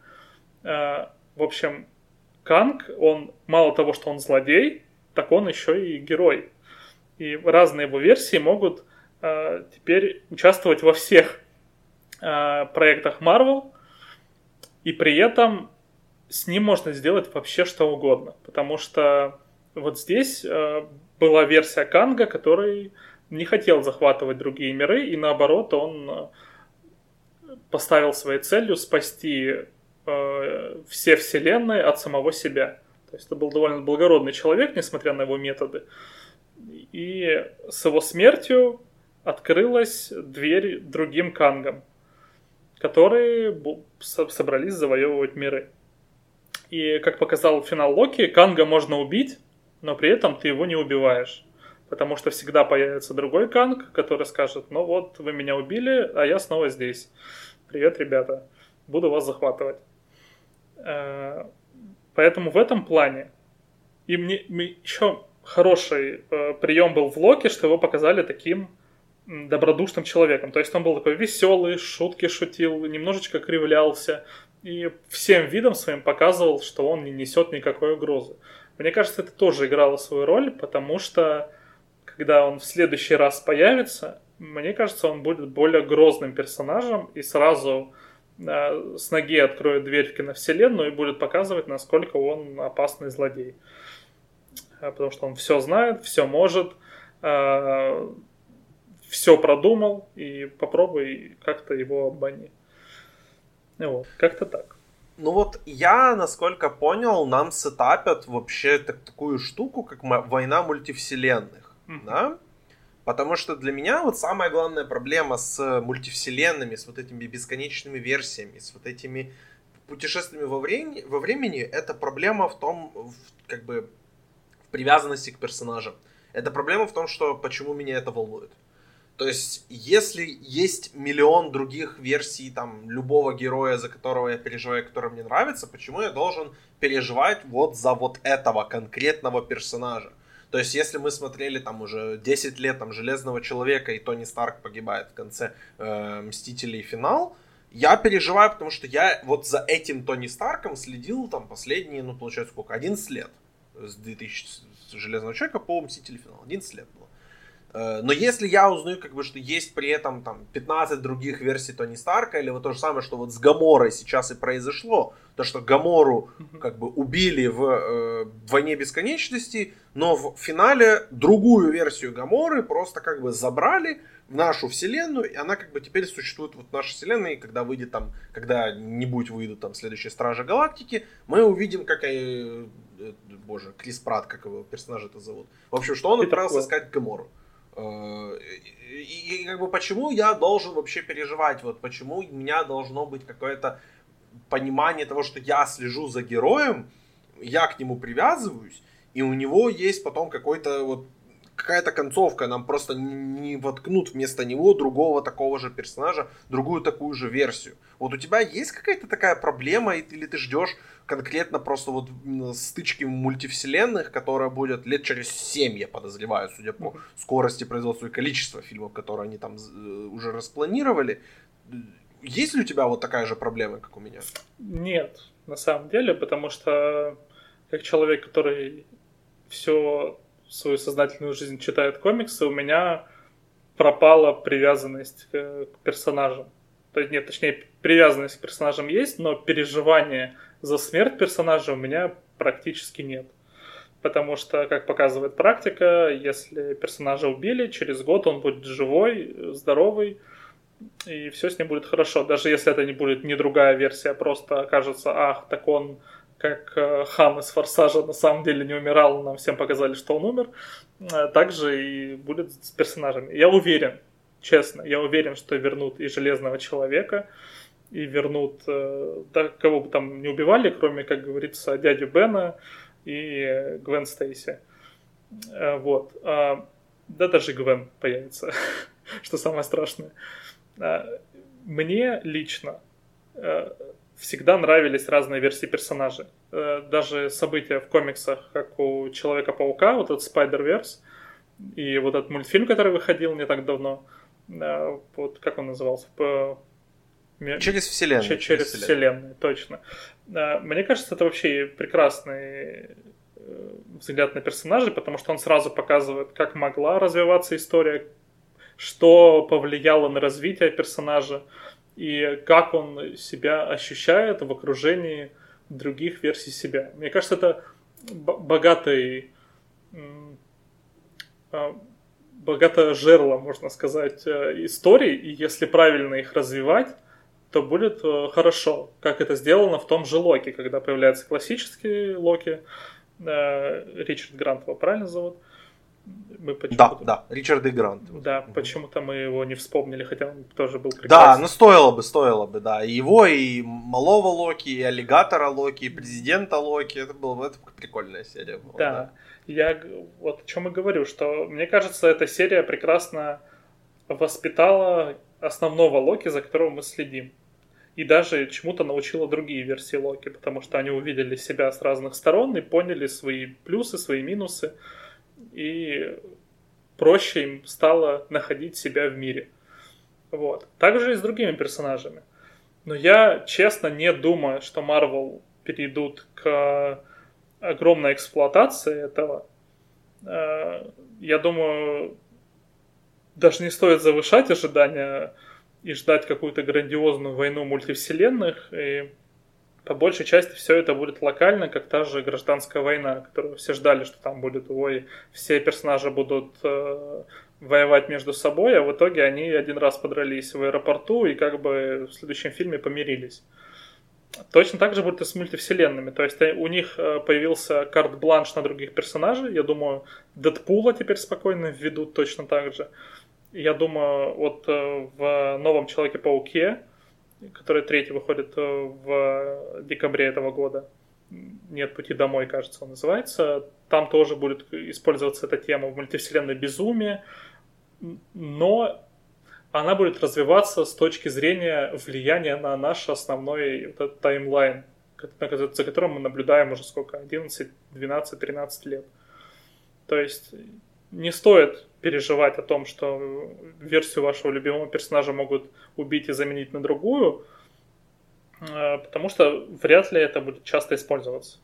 В общем, Канг, он мало того, что он злодей, так он еще и герой. И разные его версии могут теперь участвовать во всех проектах Marvel, и при этом с ним можно сделать вообще что угодно. Потому что вот здесь э, была версия Канга, который не хотел захватывать другие миры, и наоборот, он э, поставил своей целью спасти э, все вселенные от самого себя. То есть это был довольно благородный человек, несмотря на его методы. И с его смертью открылась дверь другим кангам, которые собрались завоевывать миры. И, как показал финал Локи, Канга можно убить, но при этом ты его не убиваешь. Потому что всегда появится другой Канг, который скажет, ну вот, вы меня убили, а я снова здесь. Привет, ребята. буду вас захватывать. Э, поэтому в этом плане и мне, мне еще хороший э, прием был в Локи, что его показали таким добродушным человеком. То есть он был такой веселый, шутки шутил, немножечко кривлялся и всем видом своим показывал, что он не несет никакой угрозы. Мне кажется, это тоже играло свою роль, потому что когда он в следующий раз появится, мне кажется, он будет более грозным персонажем и сразу э, с ноги откроет дверь в киновселенную и будет показывать, насколько он опасный злодей. Э, потому что он все знает, все может, э, все продумал, и попробуй как-то его обмани. Вот, как-то так. Ну вот я, насколько понял, нам сетапят вообще так, такую штуку, как война мультивселенных, mm-hmm. да? Потому что для меня вот самая главная проблема с мультивселенными, с вот этими бесконечными версиями, с вот этими путешествиями во времени, во времени это проблема в том, в, как бы, в привязанности к персонажам. Это проблема в том, что почему меня это волнует. То есть, если есть миллион других версий там любого героя, за которого я переживаю, который мне нравится, почему я должен переживать вот за вот этого конкретного персонажа? То есть, если мы смотрели там уже 10 лет там Железного Человека и Тони Старк погибает в конце э, Мстителей финал, я переживаю, потому что я вот за этим Тони Старком следил там последние, ну, получается, сколько, 11 лет. С 2000 Железного Человека по Мстители финал. 11 лет но если я узнаю, как бы, что есть при этом там 15 других версий Тони Старка, или вот то же самое, что вот с Гаморой сейчас и произошло, то, что Гамору как бы убили в э, Войне Бесконечности, но в финале другую версию Гаморы просто как бы забрали в нашу вселенную, и она как бы теперь существует вот в нашей вселенной, и когда выйдет там, когда-нибудь выйдут там следующие Стражи Галактики, мы увидим, как, э, э боже, Крис Прат, как его персонажа это зовут. В общем, что он отправился искать Гамору. Э, и, и как бы почему я должен вообще переживать, вот почему у меня должно быть какое-то понимание того, что я слежу за героем, я к нему привязываюсь, и у него есть потом какой-то вот какая-то концовка, нам просто не воткнут вместо него другого такого же персонажа, другую такую же версию. Вот у тебя есть какая-то такая проблема, или ты ждешь конкретно просто вот стычки мультивселенных, которая будет лет через 7, я подозреваю, судя по скорости производства и количеству фильмов, которые они там э, уже распланировали. Есть ли у тебя вот такая же проблема, как у меня? Нет, на самом деле, потому что как человек, который все свою сознательную жизнь читает комиксы, у меня пропала привязанность к персонажам. То есть, нет, точнее, привязанность к персонажам есть, но переживание за смерть персонажа у меня практически нет. Потому что, как показывает практика, если персонажа убили, через год он будет живой, здоровый, и все с ним будет хорошо. Даже если это не будет не другая версия, а просто окажется, ах, так он как э, Хан из Форсажа на самом деле не умирал, нам всем показали, что он умер, э, также и будет с персонажами. Я уверен, честно, я уверен, что вернут и Железного Человека, и вернут, э, да, кого бы там не убивали, кроме, как говорится, дядю Бена и Гвен Стейси. Вот. А, да даже Гвен появится, что самое страшное. А, мне лично всегда нравились разные версии персонажей. Э, даже события в комиксах, как у Человека-паука, вот этот Spider-Verse, и вот этот мультфильм, который выходил не так давно, э, вот как он назывался? Через вселенную. Через, через вселенную, точно. Э, мне кажется, это вообще прекрасный взгляд на персонажей, потому что он сразу показывает, как могла развиваться история, что повлияло на развитие персонажа, и как он себя ощущает в окружении других версий себя. Мне кажется, это богатый а, богатое жерло, можно сказать, э, историй, и если правильно их развивать, то будет э, хорошо, как это сделано в том же Локи, когда появляется классический Локи, Ричард Грант его правильно зовут, мы да, да, Ричард и Грант. Да, угу. почему-то мы его не вспомнили, хотя он тоже был прекрасен. Да, ну стоило бы, стоило бы, да. И его, и малого Локи, и аллигатора Локи, и президента Локи. Это была это прикольная серия была. Да. да. Я вот о чем и говорю, что мне кажется, эта серия прекрасно воспитала основного Локи, за которого мы следим. И даже чему-то научила другие версии Локи, потому что они увидели себя с разных сторон и поняли свои плюсы, свои минусы, и проще им стало находить себя в мире. Вот. Также и с другими персонажами. Но я, честно, не думаю, что Marvel перейдут к огромной эксплуатации этого. Э, я думаю, даже не стоит завышать ожидания и ждать какую-то грандиозную войну мультивселенных. И по большей части все это будет локально, как та же гражданская война, которую все ждали, что там будет, ой, все персонажи будут э, воевать между собой, а в итоге они один раз подрались в аэропорту и как бы в следующем фильме помирились. Точно так же будет и с мультивселенными. То есть э, у них э, появился карт-бланш на других персонажей. Я думаю, Дэдпула теперь спокойно введут точно так же. Я думаю, вот э, в новом Человеке-пауке, который третий выходит в декабре этого года, нет пути домой, кажется, он называется. Там тоже будет использоваться эта тема в мультивселенной безумие, но она будет развиваться с точки зрения влияния на наш основной вот этот таймлайн, за которым мы наблюдаем уже сколько, 11, 12, 13 лет. То есть не стоит переживать о том, что версию вашего любимого персонажа могут убить и заменить на другую, э, потому что вряд ли это будет часто использоваться.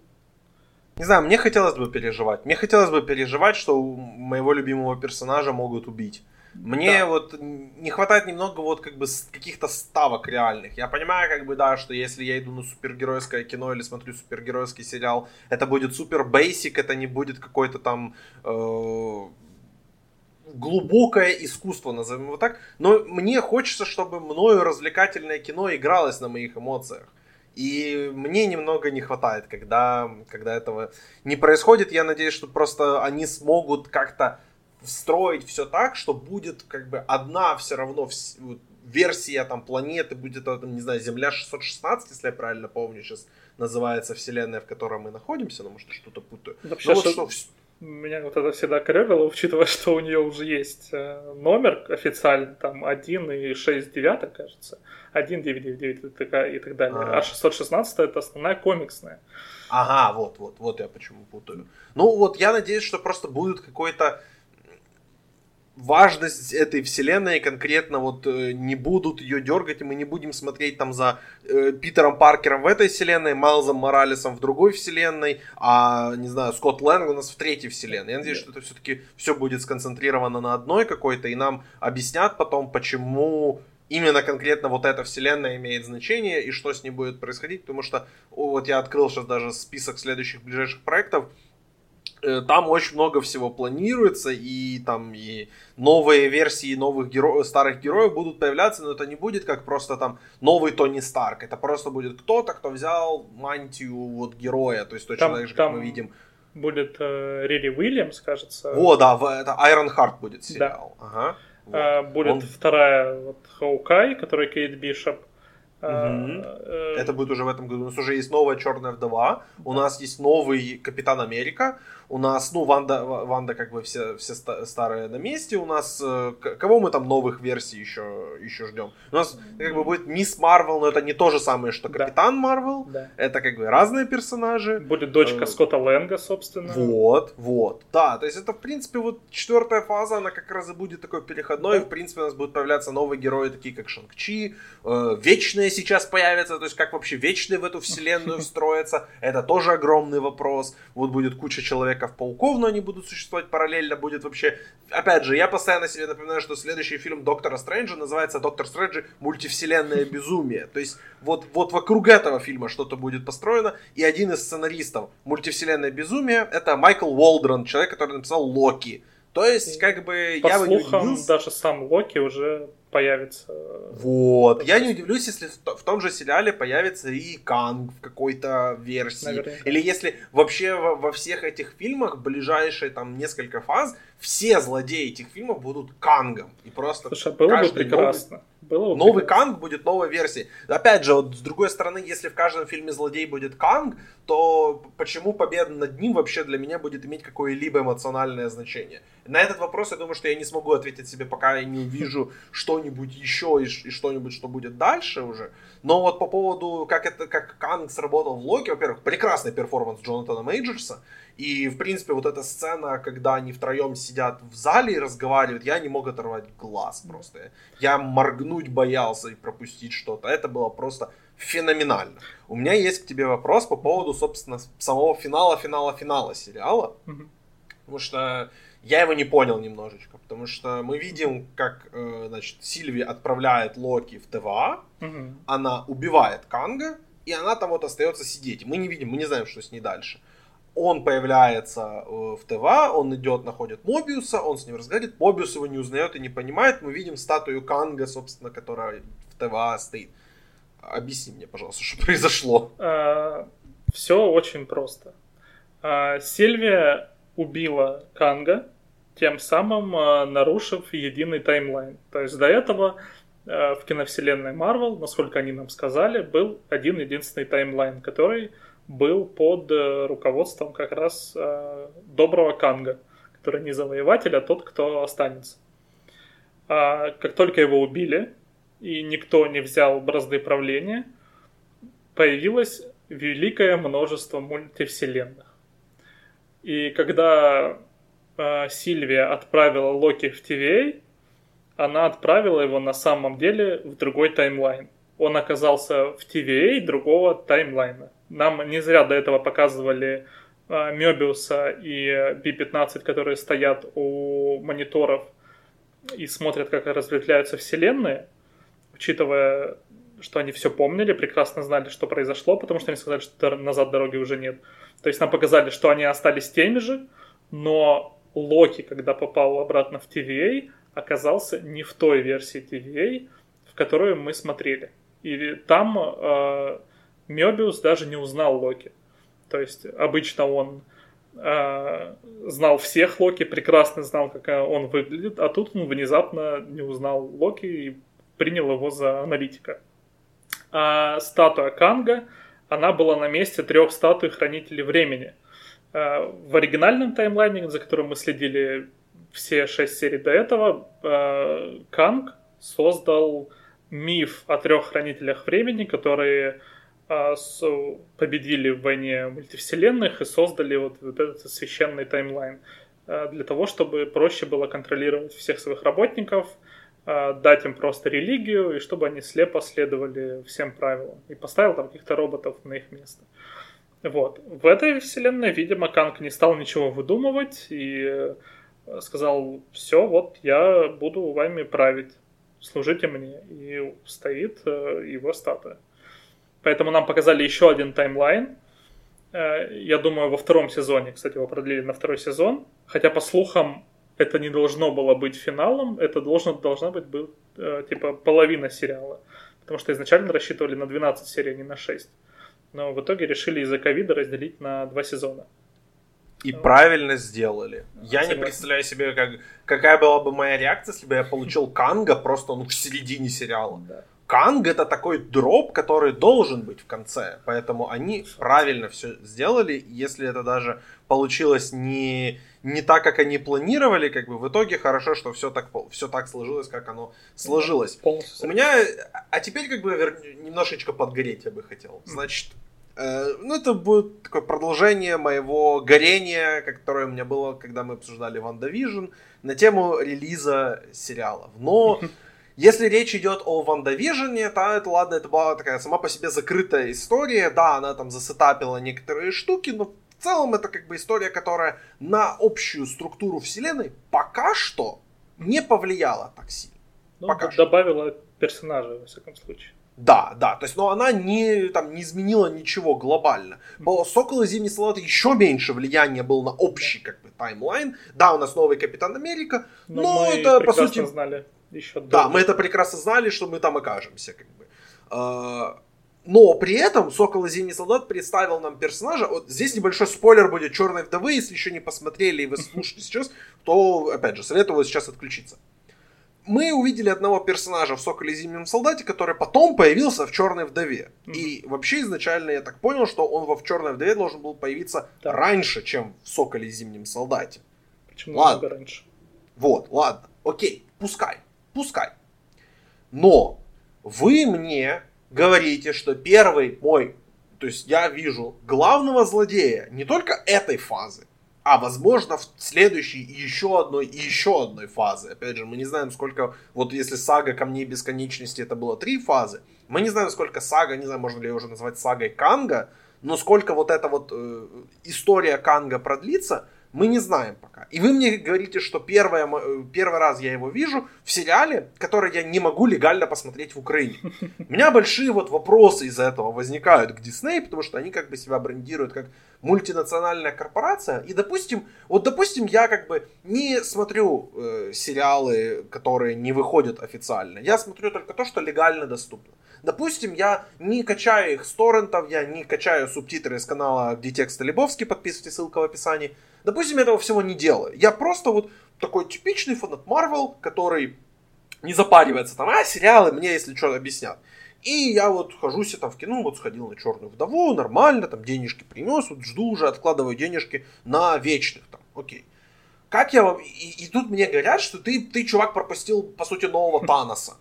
Не знаю, мне хотелось бы переживать. Мне хотелось бы переживать, что моего любимого персонажа могут убить. Мне да. вот не хватает немного вот как бы каких-то ставок реальных. Я понимаю, как бы, да, что если я иду на супергеройское кино или смотрю супергеройский сериал, это будет супер бейсик, это не будет какой-то там э, глубокое искусство, назовем его так. Но мне хочется, чтобы мною развлекательное кино игралось на моих эмоциях. И мне немного не хватает, когда, когда этого не происходит. Я надеюсь, что просто они смогут как-то встроить все так, что будет как бы одна все равно версия там планеты, будет там, не знаю, Земля 616, если я правильно помню, сейчас называется вселенная, в которой мы находимся, но может что-то путаю. Вообще, ну, вот что... что... Меня вот это всегда корёвило, учитывая, что у нее уже есть э, номер официальный, там 1 и 6 девяток, кажется. 1, 9, 9, 9 и так далее. А, а 616 это основная комиксная. Ага, вот, вот, вот я почему путаю. Ну вот я надеюсь, что просто будет какой-то важность этой вселенной конкретно вот э, не будут ее дергать, и мы не будем смотреть там за э, Питером Паркером в этой вселенной, Майлзом Моралесом в другой вселенной, а, не знаю, Скотт Лэнг у нас в третьей вселенной. Я надеюсь, что это все-таки все будет сконцентрировано на одной какой-то, и нам объяснят потом, почему именно конкретно вот эта вселенная имеет значение и что с ней будет происходить, потому что вот я открыл сейчас даже список следующих ближайших проектов, там очень много всего планируется, и там и новые версии новых героев, старых героев будут появляться, но это не будет как просто там новый Тони Старк, это просто будет кто-то, кто взял мантию вот героя, то есть точно там, так же, как мы видим. Будет э, Рири Уильямс, кажется. О, да, это Iron Heart будет сериал. Да. Ага. Вот. А, будет Он... вторая вот Хоукай, который Кейт Бишоп. Угу. Это будет уже в этом году. У нас уже есть новая Черная вдова, у нас есть новый Капитан Америка, у нас, ну, Ванда, Ванда как бы все, все старые на месте, у нас, э, кого мы там новых версий еще, еще ждем? У нас как бы будет Мисс Марвел, но это не то же самое, что Капитан Марвел, да. это как бы разные персонажи. Будет дочка э, Скотта Лэнга, собственно. Вот, вот, да, то есть это, в принципе, вот четвертая фаза, она как раз и будет такой переходной, да. в принципе, у нас будут появляться новые герои, такие как Шанг-Чи, э, Вечные сейчас появятся, то есть как вообще Вечные в эту вселенную встроятся, это тоже огромный вопрос, вот будет куча человек Человеков-пауков, но они будут существовать параллельно, будет вообще... Опять же, я постоянно себе напоминаю, что следующий фильм Доктора Стрэнджа называется «Доктор Стрэндж и Мультивселенная безумия». То есть вот, вот вокруг этого фильма что-то будет построено, и один из сценаристов «Мультивселенная безумия» это Майкл Уолдрон, человек, который написал «Локи». То есть, как бы, По я слухам, даже сам Локи уже появится. Вот. Я не удивлюсь, если в том же сериале появится и Канг в какой-то версии. Наверняка. Или если вообще во, во всех этих фильмах ближайшие там несколько фаз все злодеи этих фильмов будут Кангом. И просто Слушай, было бы прекрасно. Новый... Было Новый Канг будет новой версией. Опять же, вот с другой стороны, если в каждом фильме злодей будет Канг, то почему победа над ним вообще для меня будет иметь какое-либо эмоциональное значение? На этот вопрос я думаю, что я не смогу ответить себе, пока я не увижу что-нибудь еще и, и что-нибудь, что будет дальше уже. Но вот по поводу, как это, как Канг сработал в Локи, во-первых, прекрасный перформанс Джонатана Мейджерса. И, в принципе, вот эта сцена, когда они втроем сидят в зале и разговаривают, я не мог оторвать глаз просто. Я моргнуть боялся и пропустить что-то. Это было просто феноменально. У меня есть к тебе вопрос по поводу, собственно, самого финала, финала, финала сериала. Потому что я его не понял немножечко. Потому что мы видим, как, э, значит, Сильви отправляет Локи в ТВА, Мгм. она убивает Канга, и она там вот остается сидеть. Мы не видим, мы не знаем, что с ней дальше. Он появляется э, в ТВА, он идет, находит Мобиуса, он с ним разговаривает, Мобиус его не узнает и не понимает. Мы видим статую Канга, собственно, которая в ТВА стоит. Объясни мне, пожалуйста, что произошло. все очень просто. Сильвия убила Канга, тем самым а, нарушив единый таймлайн. То есть до этого а, в киновселенной Марвел, насколько они нам сказали, был один единственный таймлайн, который был под э, руководством как раз э, доброго Канга, который не завоеватель, а тот, кто останется. А как только его убили, и никто не взял бразды правления, появилось великое множество мультивселенных. И когда э, Сильвия отправила Локи в TVA, она отправила его на самом деле в другой таймлайн. Он оказался в TVA другого таймлайна. Нам не зря до этого показывали э, Мёбиуса и Би-15, которые стоят у мониторов и смотрят, как разветвляются вселенные, учитывая, что они все помнили, прекрасно знали, что произошло, потому что они сказали, что назад дороги уже нет. То есть нам показали, что они остались теми же, но Локи, когда попал обратно в TVA, оказался не в той версии TVA, в которую мы смотрели. И там э, Мёбиус даже не узнал Локи. То есть обычно он э, знал всех Локи, прекрасно знал, как он выглядит, а тут он внезапно не узнал Локи и принял его за аналитика. А статуя Канга, она была на месте трех статуй Хранителей Времени. Э, В оригинальном таймлайне, за которым мы следили все шесть серий до этого, э, Канг создал миф о трех Хранителях Времени, которые э, победили в войне мультивселенных и создали вот, этот священный таймлайн для того, чтобы проще было контролировать всех своих работников, дать им просто религию, и чтобы они слепо следовали всем правилам. И поставил там каких-то роботов на их место. Вот. В этой вселенной, видимо, Канг не стал ничего выдумывать и э, сказал, все, вот я буду вами править, служите мне. И стоит э, его статуя. Поэтому нам показали еще один таймлайн. Э, Я думаю, во втором сезоне, кстати, его продлили на второй сезон. Хотя, по слухам, это не должно было быть финалом, это должно, должна быть был, типа половина сериала. Потому что изначально рассчитывали на 12 серий, а не на 6. Но в итоге решили из-за ковида разделить на два сезона. И правильно сделали. Я не Согласен. представляю себе, как, какая была бы моя реакция, если бы я получил Канга просто ну, в середине сериала. Да. Канг это такой дроп, который должен быть в конце. Поэтому они правильно все сделали. Если это даже получилось не, не так, как они планировали, как бы в итоге хорошо, что все так, все так сложилось, как оно сложилось. Полностью. У меня, а теперь как бы вер- немножечко подгореть я бы хотел. Значит, э, ну это будет такое продолжение моего горения, которое у меня было, когда мы обсуждали WandaVision, на тему релиза сериалов. Но если речь идет о Ванда Вижне, то это ладно, это была такая сама по себе закрытая история. Да, она там засетапила некоторые штуки, но в целом это как бы история, которая на общую структуру вселенной пока что не повлияла так сильно. Ну, пока д- что. добавила персонажа, во всяком случае. Да, да, то есть, но она не, там, не изменила ничего глобально. По Сокол и Зимний Солдат еще меньше влияния был на общий, как бы, таймлайн. Да, у нас новый Капитан Америка, Но, но мы это, по сути, знали еще да, мы это прекрасно знали, что мы там окажемся, как бы. А, Но при этом Сокол и Зимний Солдат представил нам персонажа. Вот здесь небольшой спойлер будет Черной вдовы. Если еще не посмотрели и вы слушаете сейчас, то, опять же, советую сейчас отключиться. мы увидели одного персонажа в Соколе и Зимнем Солдате, который потом появился в Черной Вдове. Mm-hmm. И вообще изначально я так понял, что он во в Черной Вдове должен был появиться да. раньше, чем в Соколе и Зимнем Солдате. Почему ладно. раньше? Вот, ладно, окей, пускай, пускай. Но вы мне говорите, что первый мой, то есть я вижу главного злодея не только этой фазы, а возможно в следующей еще одной и еще одной фазы. Опять же, мы не знаем, сколько, вот если сага Камней Бесконечности это было три фазы, мы не знаем, сколько сага, не знаю, можно ли ее уже назвать сагой Канга, но сколько вот эта вот э, история Канга продлится, мы не знаем пока. И вы мне говорите, что первое, э, первый раз я его вижу в сериале, который я не могу легально посмотреть в Украине. У меня большие вот вопросы из-за этого возникают к Дисней, потому что они как бы себя брендируют как мультинациональная корпорация. И допустим, вот допустим, я как бы не смотрю э, сериалы, которые не выходят официально. Я смотрю только то, что легально доступно. Допустим, я не качаю их с торрентов, я не качаю субтитры с канала, где текст Лебовский, подписывайте, ссылка в описании. Допустим, я этого всего не делаю. Я просто вот такой типичный фанат Марвел, который не запаривается там, а сериалы мне, если что, объяснят. И я вот хожу себе там в кино, вот сходил на черную вдову, нормально, там денежки принес, вот жду уже, откладываю денежки на вечных там, окей. Как я вам... И, и тут мне говорят, что ты, ты, чувак, пропустил, по сути, нового Таноса.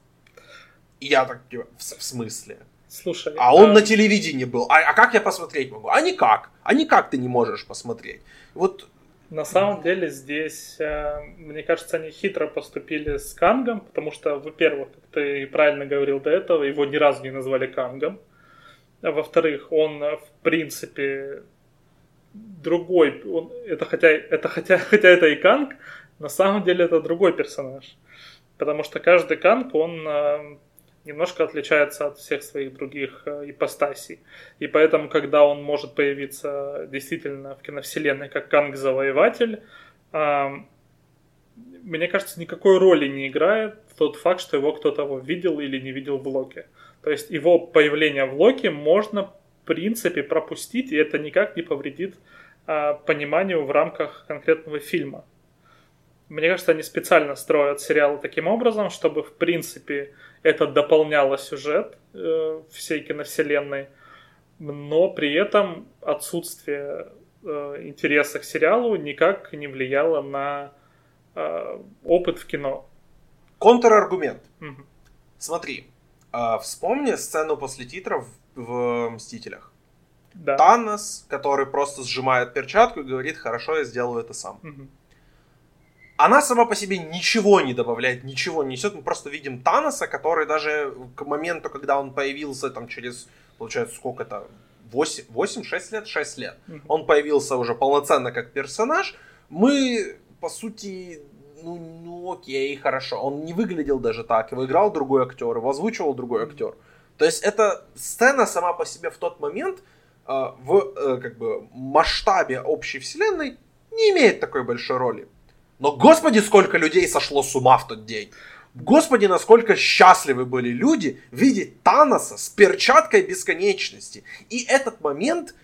И я так, типа, в, в смысле? Слушай. А он а... на телевидении был. А, а как я посмотреть могу? А никак. А никак ты не можешь посмотреть. Вот на самом деле здесь, э, мне кажется, они хитро поступили с Кангом, потому что, во-первых, как ты правильно говорил до этого, его ни разу не назвали Кангом. А во-вторых, он, в принципе, другой. Он, это хотя, это хотя, хотя это и Канг, на самом деле это другой персонаж. Потому что каждый Канг, он э, немножко отличается от всех своих других э, ипостасей. И поэтому, когда он может появиться действительно в киновселенной как Канг-завоеватель, мне кажется, никакой роли не играет тот факт, что его кто-то видел или не видел в Локе. То есть его появление в Локе можно в принципе пропустить, и это никак не повредит а, пониманию в рамках конкретного фильма. Мне кажется, они специально строят сериалы таким образом, чтобы, в принципе, это дополняло сюжет э, всей киновселенной, но при этом отсутствие э, интереса к сериалу никак не влияло на э, опыт в кино. Контраргумент. Угу. Смотри, э, вспомни сцену после титров в «Мстителях». Да. Танос, который просто сжимает перчатку и говорит, хорошо, я сделаю это сам. Угу она сама по себе ничего не добавляет, ничего не несет. Мы просто видим Таноса, который даже к моменту, когда он появился там через, получается, сколько это, 8, 8 6 лет? 6 лет. Он появился уже полноценно как персонаж. Мы, по сути, ну, ну окей, хорошо. Он не выглядел даже так. Его играл другой актер, его озвучивал другой актер. То есть эта сцена сама по себе в тот момент э, в э, как бы масштабе общей вселенной не имеет такой большой роли. Но, господи, сколько людей сошло с ума в тот день. Господи, насколько счастливы были люди видеть Таноса с перчаткой бесконечности. И этот момент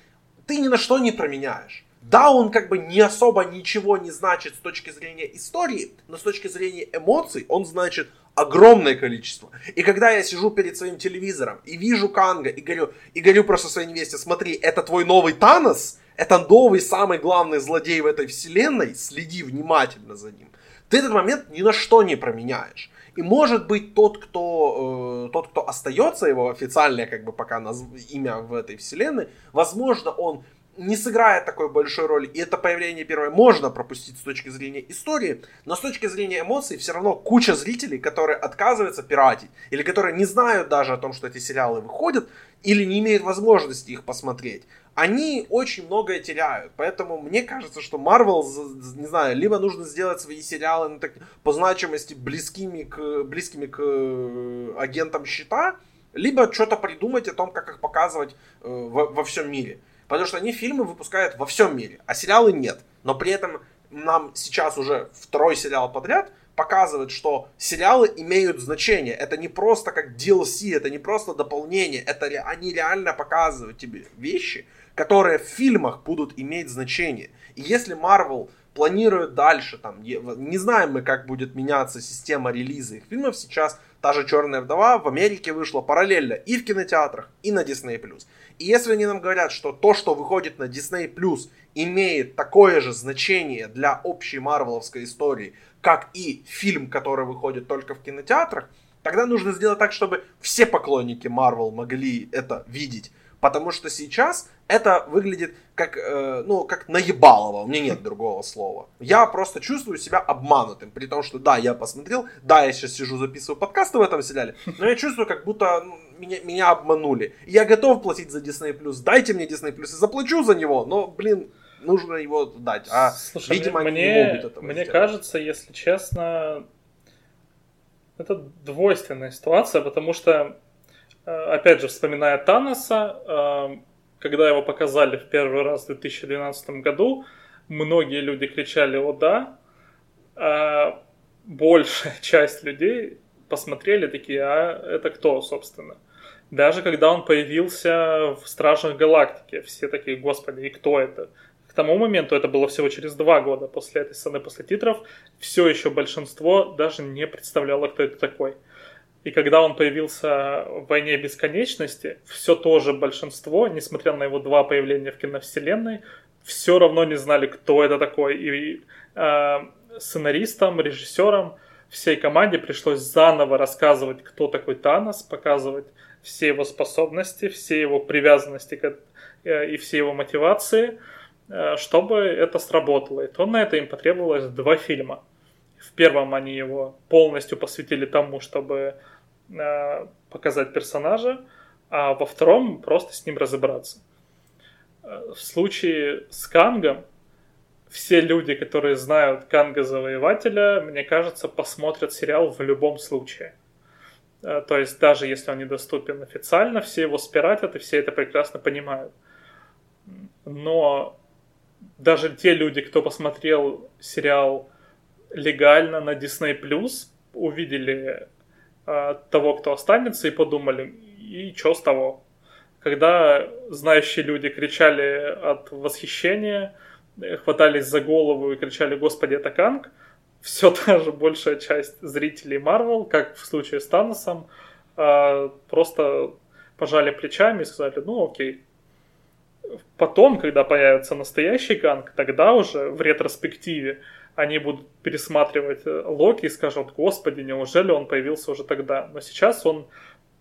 ты ни на что не променяешь. Да, он как бы не особо ничего не значит с точки зрения истории, но с точки зрения эмоций он значит огромное количество. И когда я сижу перед своим телевизором и вижу Канга и говорю, и говорю просто своей невесте, смотри, это твой новый Танос, это новый самый главный злодей в этой вселенной, следи внимательно за ним. Ты этот момент ни на что не променяешь. И может быть тот, кто, э, тот, кто остается его официальное, как бы пока наз... имя в этой вселенной, возможно, он не сыграет такой большой роли, и это появление первое можно пропустить с точки зрения истории, но с точки зрения эмоций все равно куча зрителей, которые отказываются пиратить, или которые не знают даже о том, что эти сериалы выходят, или не имеют возможности их посмотреть, они очень многое теряют. Поэтому мне кажется, что Marvel, не знаю, либо нужно сделать свои сериалы ну, так, по значимости близкими к, близкими к э, агентам щита, либо что-то придумать о том, как их показывать э, во, во всем мире. Потому что они фильмы выпускают во всем мире, а сериалы нет. Но при этом нам сейчас уже второй сериал подряд показывает, что сериалы имеют значение. Это не просто как DLC, это не просто дополнение. Это они реально показывают тебе вещи, которые в фильмах будут иметь значение. И если Marvel планируют дальше, там, не знаем мы, как будет меняться система релиза их фильмов сейчас, та же «Черная вдова» в Америке вышла параллельно и в кинотеатрах, и на Disney+. И если они нам говорят, что то, что выходит на Disney+, имеет такое же значение для общей марвеловской истории, как и фильм, который выходит только в кинотеатрах, тогда нужно сделать так, чтобы все поклонники Марвел могли это видеть. Потому что сейчас это выглядит как, э, ну, как наебалово, у меня нет другого слова. Я просто чувствую себя обманутым, при том, что да, я посмотрел, да, я сейчас сижу, записываю подкасты в этом сериале, но я чувствую, как будто ну, меня, меня обманули. Я готов платить за Disney+, дайте мне Disney+, и заплачу за него, но, блин, нужно его дать. А, Слушай, видимо, мне, они не могут этого Мне сделать. кажется, если честно, это двойственная ситуация, потому что опять же, вспоминая Таноса, э, когда его показали в первый раз в 2012 году, многие люди кричали «О да!», а большая часть людей посмотрели такие «А это кто, собственно?». Даже когда он появился в Стражах Галактики, все такие «Господи, и кто это?». К тому моменту, это было всего через два года после этой сцены, после титров, все еще большинство даже не представляло, кто это такой – и когда он появился в «Войне бесконечности», все тоже большинство, несмотря на его два появления в киновселенной, все равно не знали, кто это такой. И э, сценаристам, режиссерам, всей команде пришлось заново рассказывать, кто такой Танос, показывать все его способности, все его привязанности к, э, и все его мотивации, э, чтобы это сработало. И то на это им потребовалось два фильма. В первом они его полностью посвятили тому, чтобы э, показать персонажа, а во втором просто с ним разобраться. Э, в случае с Кангом все люди, которые знают Канга Завоевателя, мне кажется, посмотрят сериал в любом случае. Э, то есть даже если он недоступен официально, все его спиратят и все это прекрасно понимают. Но даже те люди, кто посмотрел сериал легально на Disney Plus, увидели э, того, кто останется, и подумали, и что с того? Когда знающие люди кричали от восхищения, хватались за голову и кричали «Господи, это Канг», все та же большая часть зрителей Марвел, как в случае с Таносом, э, просто пожали плечами и сказали «Ну, окей». Потом, когда появится настоящий Канг, тогда уже в ретроспективе они будут пересматривать э, Локи и скажут, господи, неужели он появился уже тогда? Но сейчас он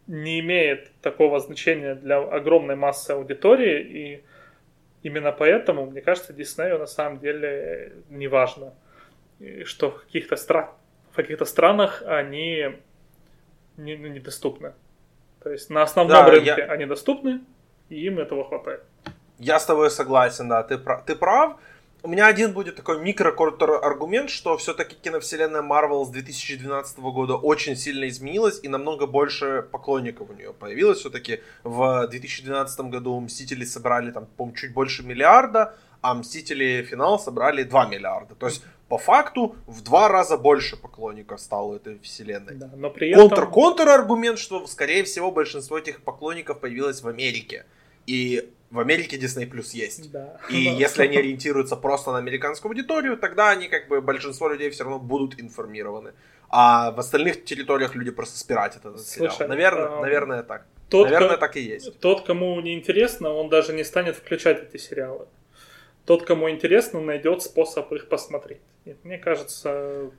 не имеет такого значения для огромной массы аудитории, и именно поэтому, мне кажется, Диснею на самом деле не важно, что в каких-то, стра... в каких-то странах они не, ну, недоступны. То есть на основном да, рынке я... они доступны, и им этого хватает. Я с тобой согласен, да, ты, прав. ты прав у меня один будет такой микро-аргумент, что все-таки киновселенная Marvel с 2012 года очень сильно изменилась и намного больше поклонников у нее появилось. Все-таки в 2012 году Мстители собрали там, по чуть больше миллиарда, а Мстители финал собрали 2 миллиарда. То есть по факту в два раза больше поклонников стало этой вселенной. Да, но при этом... Контр, контр-аргумент, что скорее всего большинство этих поклонников появилось в Америке. И в Америке Disney Plus есть. Да. И если они ориентируются просто на американскую аудиторию, тогда они как бы большинство людей все равно будут информированы. А в остальных территориях люди просто спиратят этот Слушай, сериал. Наверное, а... наверное так. Тот, наверное, так и есть. Тот, кому не интересно, он даже не станет включать эти сериалы. Тот, кому интересно, найдет способ их посмотреть. Нет, мне кажется,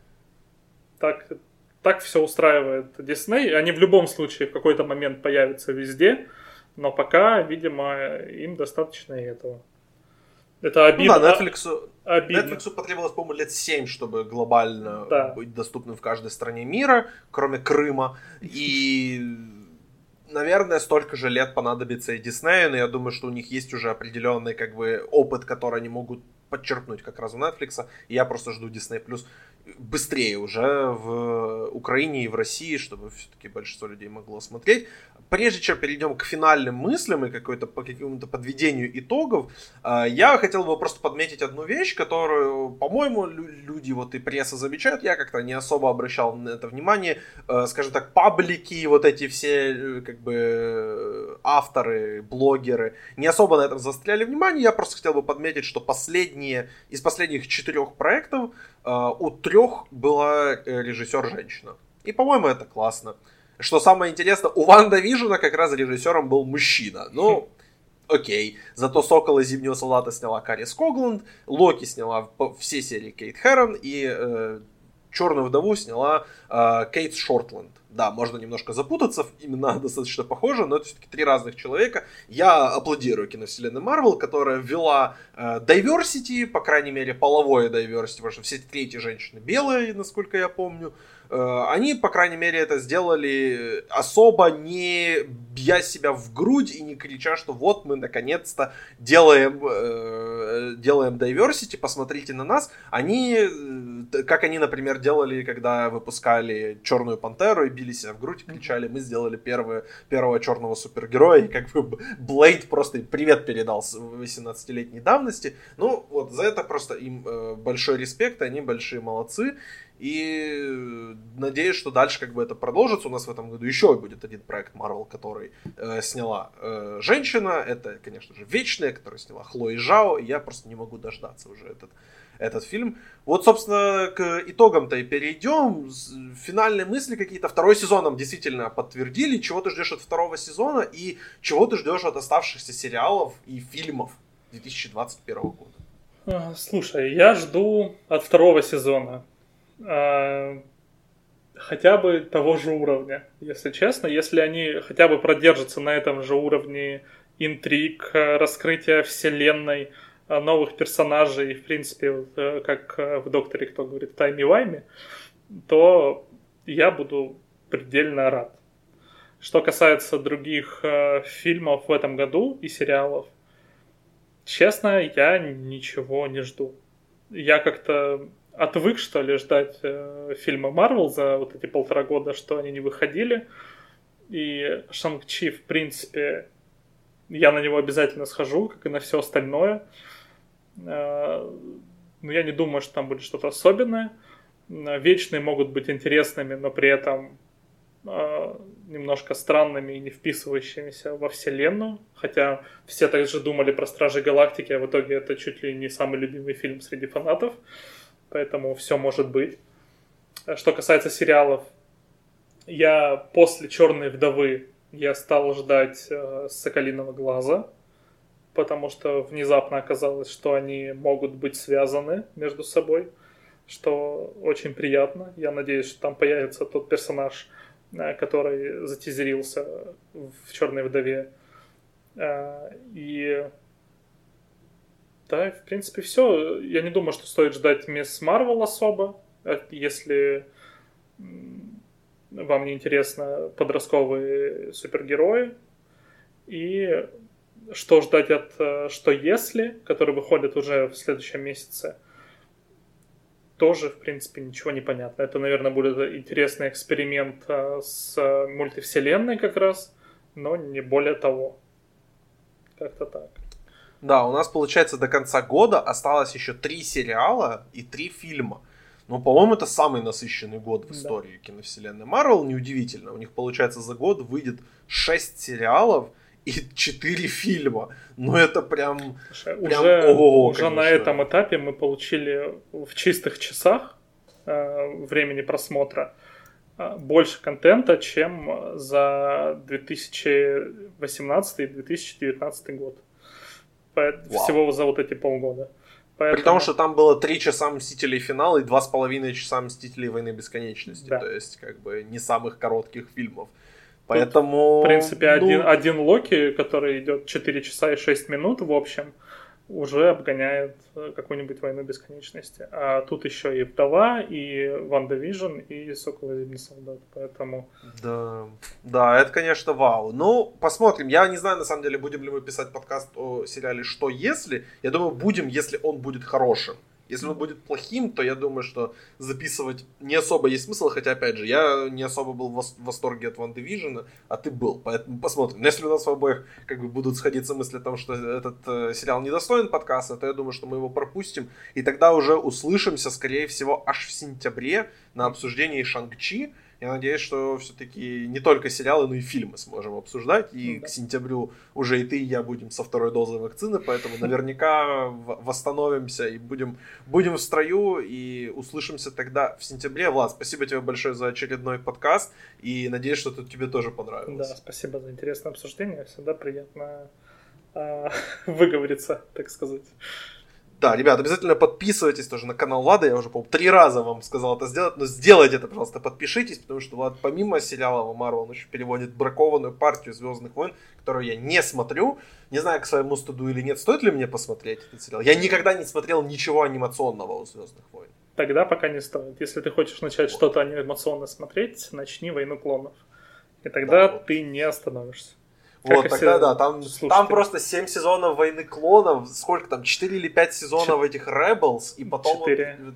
так, так все устраивает Дисней. Они в любом случае в какой-то момент появятся везде. Но пока, видимо, им достаточно и этого. Это обидно. Ну да, Netflix, обидно. Netflix потребовалось, по-моему, лет 7, чтобы глобально да. быть доступным в каждой стране мира, кроме Крыма. И, наверное, столько же лет понадобится и Диснею, но я думаю, что у них есть уже определенный как бы, опыт, который они могут подчеркнуть как раз у Netflix. И я просто жду Disney Plus быстрее уже в Украине и в России, чтобы все-таки большинство людей могло смотреть. Прежде чем перейдем к финальным мыслям и какой-то по какому-то подведению итогов, а, я хотел бы просто подметить одну вещь, которую, по-моему, люди вот и пресса замечают, я как-то не особо обращал на это внимание, а, скажем так, паблики, вот эти все э, как бы авторы, блогеры, не особо на этом застряли внимание, я просто хотел бы подметить, что последние из последних четырех проектов э, у трех была э, режиссер женщина. И, по-моему, это классно. Что самое интересное, у Ванда Вижена как раз режиссером был мужчина. Ну, окей. Зато Сокола Зимнего Солдата сняла Карри Скогланд, Локи сняла все серии Кейт Хэрон и э, Черную вдову сняла э, Кейт Шортланд. Да, можно немножко запутаться, имена достаточно похожи, но это все-таки три разных человека. Я аплодирую киновселенной Марвел, которая ввела э, diversity, по крайней мере, половое diversity, потому что все третьи женщины белые, насколько я помню. Э, они, по крайней мере, это сделали особо не бья себя в грудь и не крича, что вот мы наконец-то делаем, э, делаем diversity, посмотрите на нас. Они, э, как они, например, делали, когда выпускали Черную Пантеру и били себя в грудь и кричали, мы сделали первое, первого черного супергероя, и как бы Блейд просто привет передал с 18-летней давности. Ну, вот за это просто им большой респект, они большие молодцы. И надеюсь, что дальше как бы это продолжится. У нас в этом году еще будет один проект Marvel, который э, сняла э, женщина. Это, конечно же, Вечная, которая сняла Хлои Жао. И я просто не могу дождаться уже этот, этот фильм. Вот, собственно, к итогам-то и перейдем. Финальные мысли какие-то. Второй сезон нам действительно подтвердили. Чего ты ждешь от второго сезона и чего ты ждешь от оставшихся сериалов и фильмов 2021 года? А, слушай, я жду от второго сезона э, хотя бы того же уровня, если честно. Если они хотя бы продержатся на этом же уровне интриг, раскрытия вселенной, а, новых персонажей, в принципе, э, как э, в «Докторе», кто говорит, тайми вайми, то я буду предельно рад. Что касается других э, фильмов в этом году и сериалов, честно, я ничего не жду. Я как-то отвык, что ли, ждать э, фильма Марвел за вот эти полтора года, что они не выходили. И Шанг-Чи, в принципе, я на него обязательно схожу, как и на все остальное. Э, но я не думаю, что там будет что-то особенное. Э, вечные могут быть интересными, но при этом э, немножко странными и не вписывающимися во вселенную. Хотя все также думали про Стражи Галактики, а в итоге это чуть ли не самый любимый фильм среди фанатов. Э, поэтому все может быть. А что касается сериалов, я после Черной вдовы я стал ждать э, Соколиного глаза, потому что внезапно оказалось, что они могут быть связаны между собой, что очень приятно. Я надеюсь, что там появится тот персонаж, э, который затизерился в Черной вдове. Э, и да, в принципе, все. Я не думаю, что стоит ждать Мисс Марвел особо, э, если вам не интересно подростковые супергерои. И что ждать от э, «Что если», который выходит уже в следующем месяце, тоже, в принципе, ничего не понятно. Это, наверное, будет интересный эксперимент э, с мультивселенной как раз, но не более того. Как-то так. Да, у нас, получается, до конца года осталось еще три сериала и три фильма. Ну, по-моему, это самый насыщенный год в истории да. киновселенной Марвел. Неудивительно. У них, получается, за год выйдет шесть сериалов и четыре фильма. Ну, это прям... Слушай, прям уже ого уже на этом этапе мы получили в чистых часах э, времени просмотра э, больше контента, чем за 2018 и 2019 год. Вау. Всего за вот эти полгода. Поэтому... При том, что там было 3 часа Мстителей финала и 2,5 часа Мстителей Войны Бесконечности. Да. То есть, как бы, не самых коротких фильмов. Поэтому... Тут, в принципе, ну... один, один Локи, который идет 4 часа и 6 минут, в общем, уже обгоняет э, какую-нибудь войну бесконечности. А тут еще и Вдова, и Ванда Vision, и Сокол Зимний Солдат. Поэтому... Да, да, это, конечно, вау. Ну, посмотрим. Я не знаю, на самом деле, будем ли мы писать подкаст о сериале «Что если?». Я думаю, будем, если он будет хорошим. Если он будет плохим, то я думаю, что записывать не особо есть смысл, хотя, опять же, я не особо был в восторге от WandaVision, а ты был, поэтому посмотрим. Но если у нас в обоих как бы будут сходиться мысли о том, что этот э, сериал недостоин подкаста, то я думаю, что мы его пропустим, и тогда уже услышимся, скорее всего, аж в сентябре на обсуждении Шанг-Чи, Я надеюсь, что все-таки не только сериалы, но и фильмы сможем обсуждать. И да. к сентябрю уже и ты, и я будем со второй дозой вакцины, поэтому наверняка восстановимся и будем, будем в строю и услышимся тогда в сентябре. Влад, спасибо тебе большое за очередной подкаст и надеюсь, что тут тебе тоже понравилось. Да, спасибо за интересное обсуждение. Всегда приятно э, выговориться, так сказать. Да, ребят, обязательно подписывайтесь тоже на канал Влада. Я уже, по-моему, три раза вам сказал это сделать. Но сделайте это, пожалуйста, подпишитесь, потому что Влад, помимо сериала Марвел, он еще переводит бракованную партию Звездных войн, которую я не смотрю. Не знаю, к своему студу или нет, стоит ли мне посмотреть этот сериал. Я никогда не смотрел ничего анимационного у Звездных войн. Тогда пока не стоит. Если ты хочешь начать вот. что-то анимационно смотреть, начни Войну клонов. И тогда да, вот. ты не остановишься. Вот, тогда да, там, там просто 7 сезонов войны клонов, сколько там, 4 или 5 сезонов Ч... этих Rebels, и потом 4. Вот,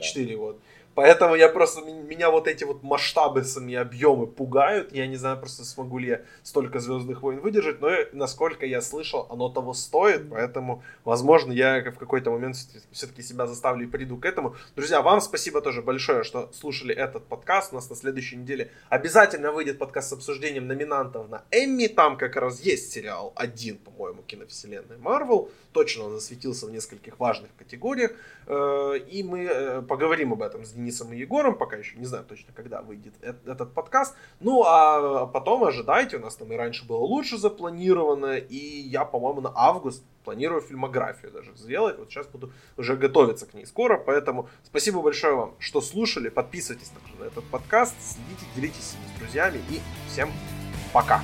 4 вот. Поэтому я просто, меня вот эти вот масштабы сами объемы пугают. Я не знаю, просто смогу ли я столько Звездных войн выдержать, но насколько я слышал, оно того стоит. Поэтому, возможно, я в какой-то момент все-таки себя заставлю и приду к этому. Друзья, вам спасибо тоже большое, что слушали этот подкаст. У нас на следующей неделе обязательно выйдет подкаст с обсуждением номинантов на Эмми. Там как раз есть сериал один, по-моему, киновселенной Марвел. Точно он засветился в нескольких важных категориях. Э, и мы э, поговорим об этом с Денисом и Егором, пока еще не знаю точно, когда выйдет этот подкаст. Ну, а потом ожидайте, у нас там и раньше было лучше запланировано, и я, по-моему, на август планирую фильмографию даже сделать. Вот сейчас буду уже готовиться к ней скоро, поэтому спасибо большое вам, что слушали. Подписывайтесь также на этот подкаст, следите, делитесь с друзьями и всем пока.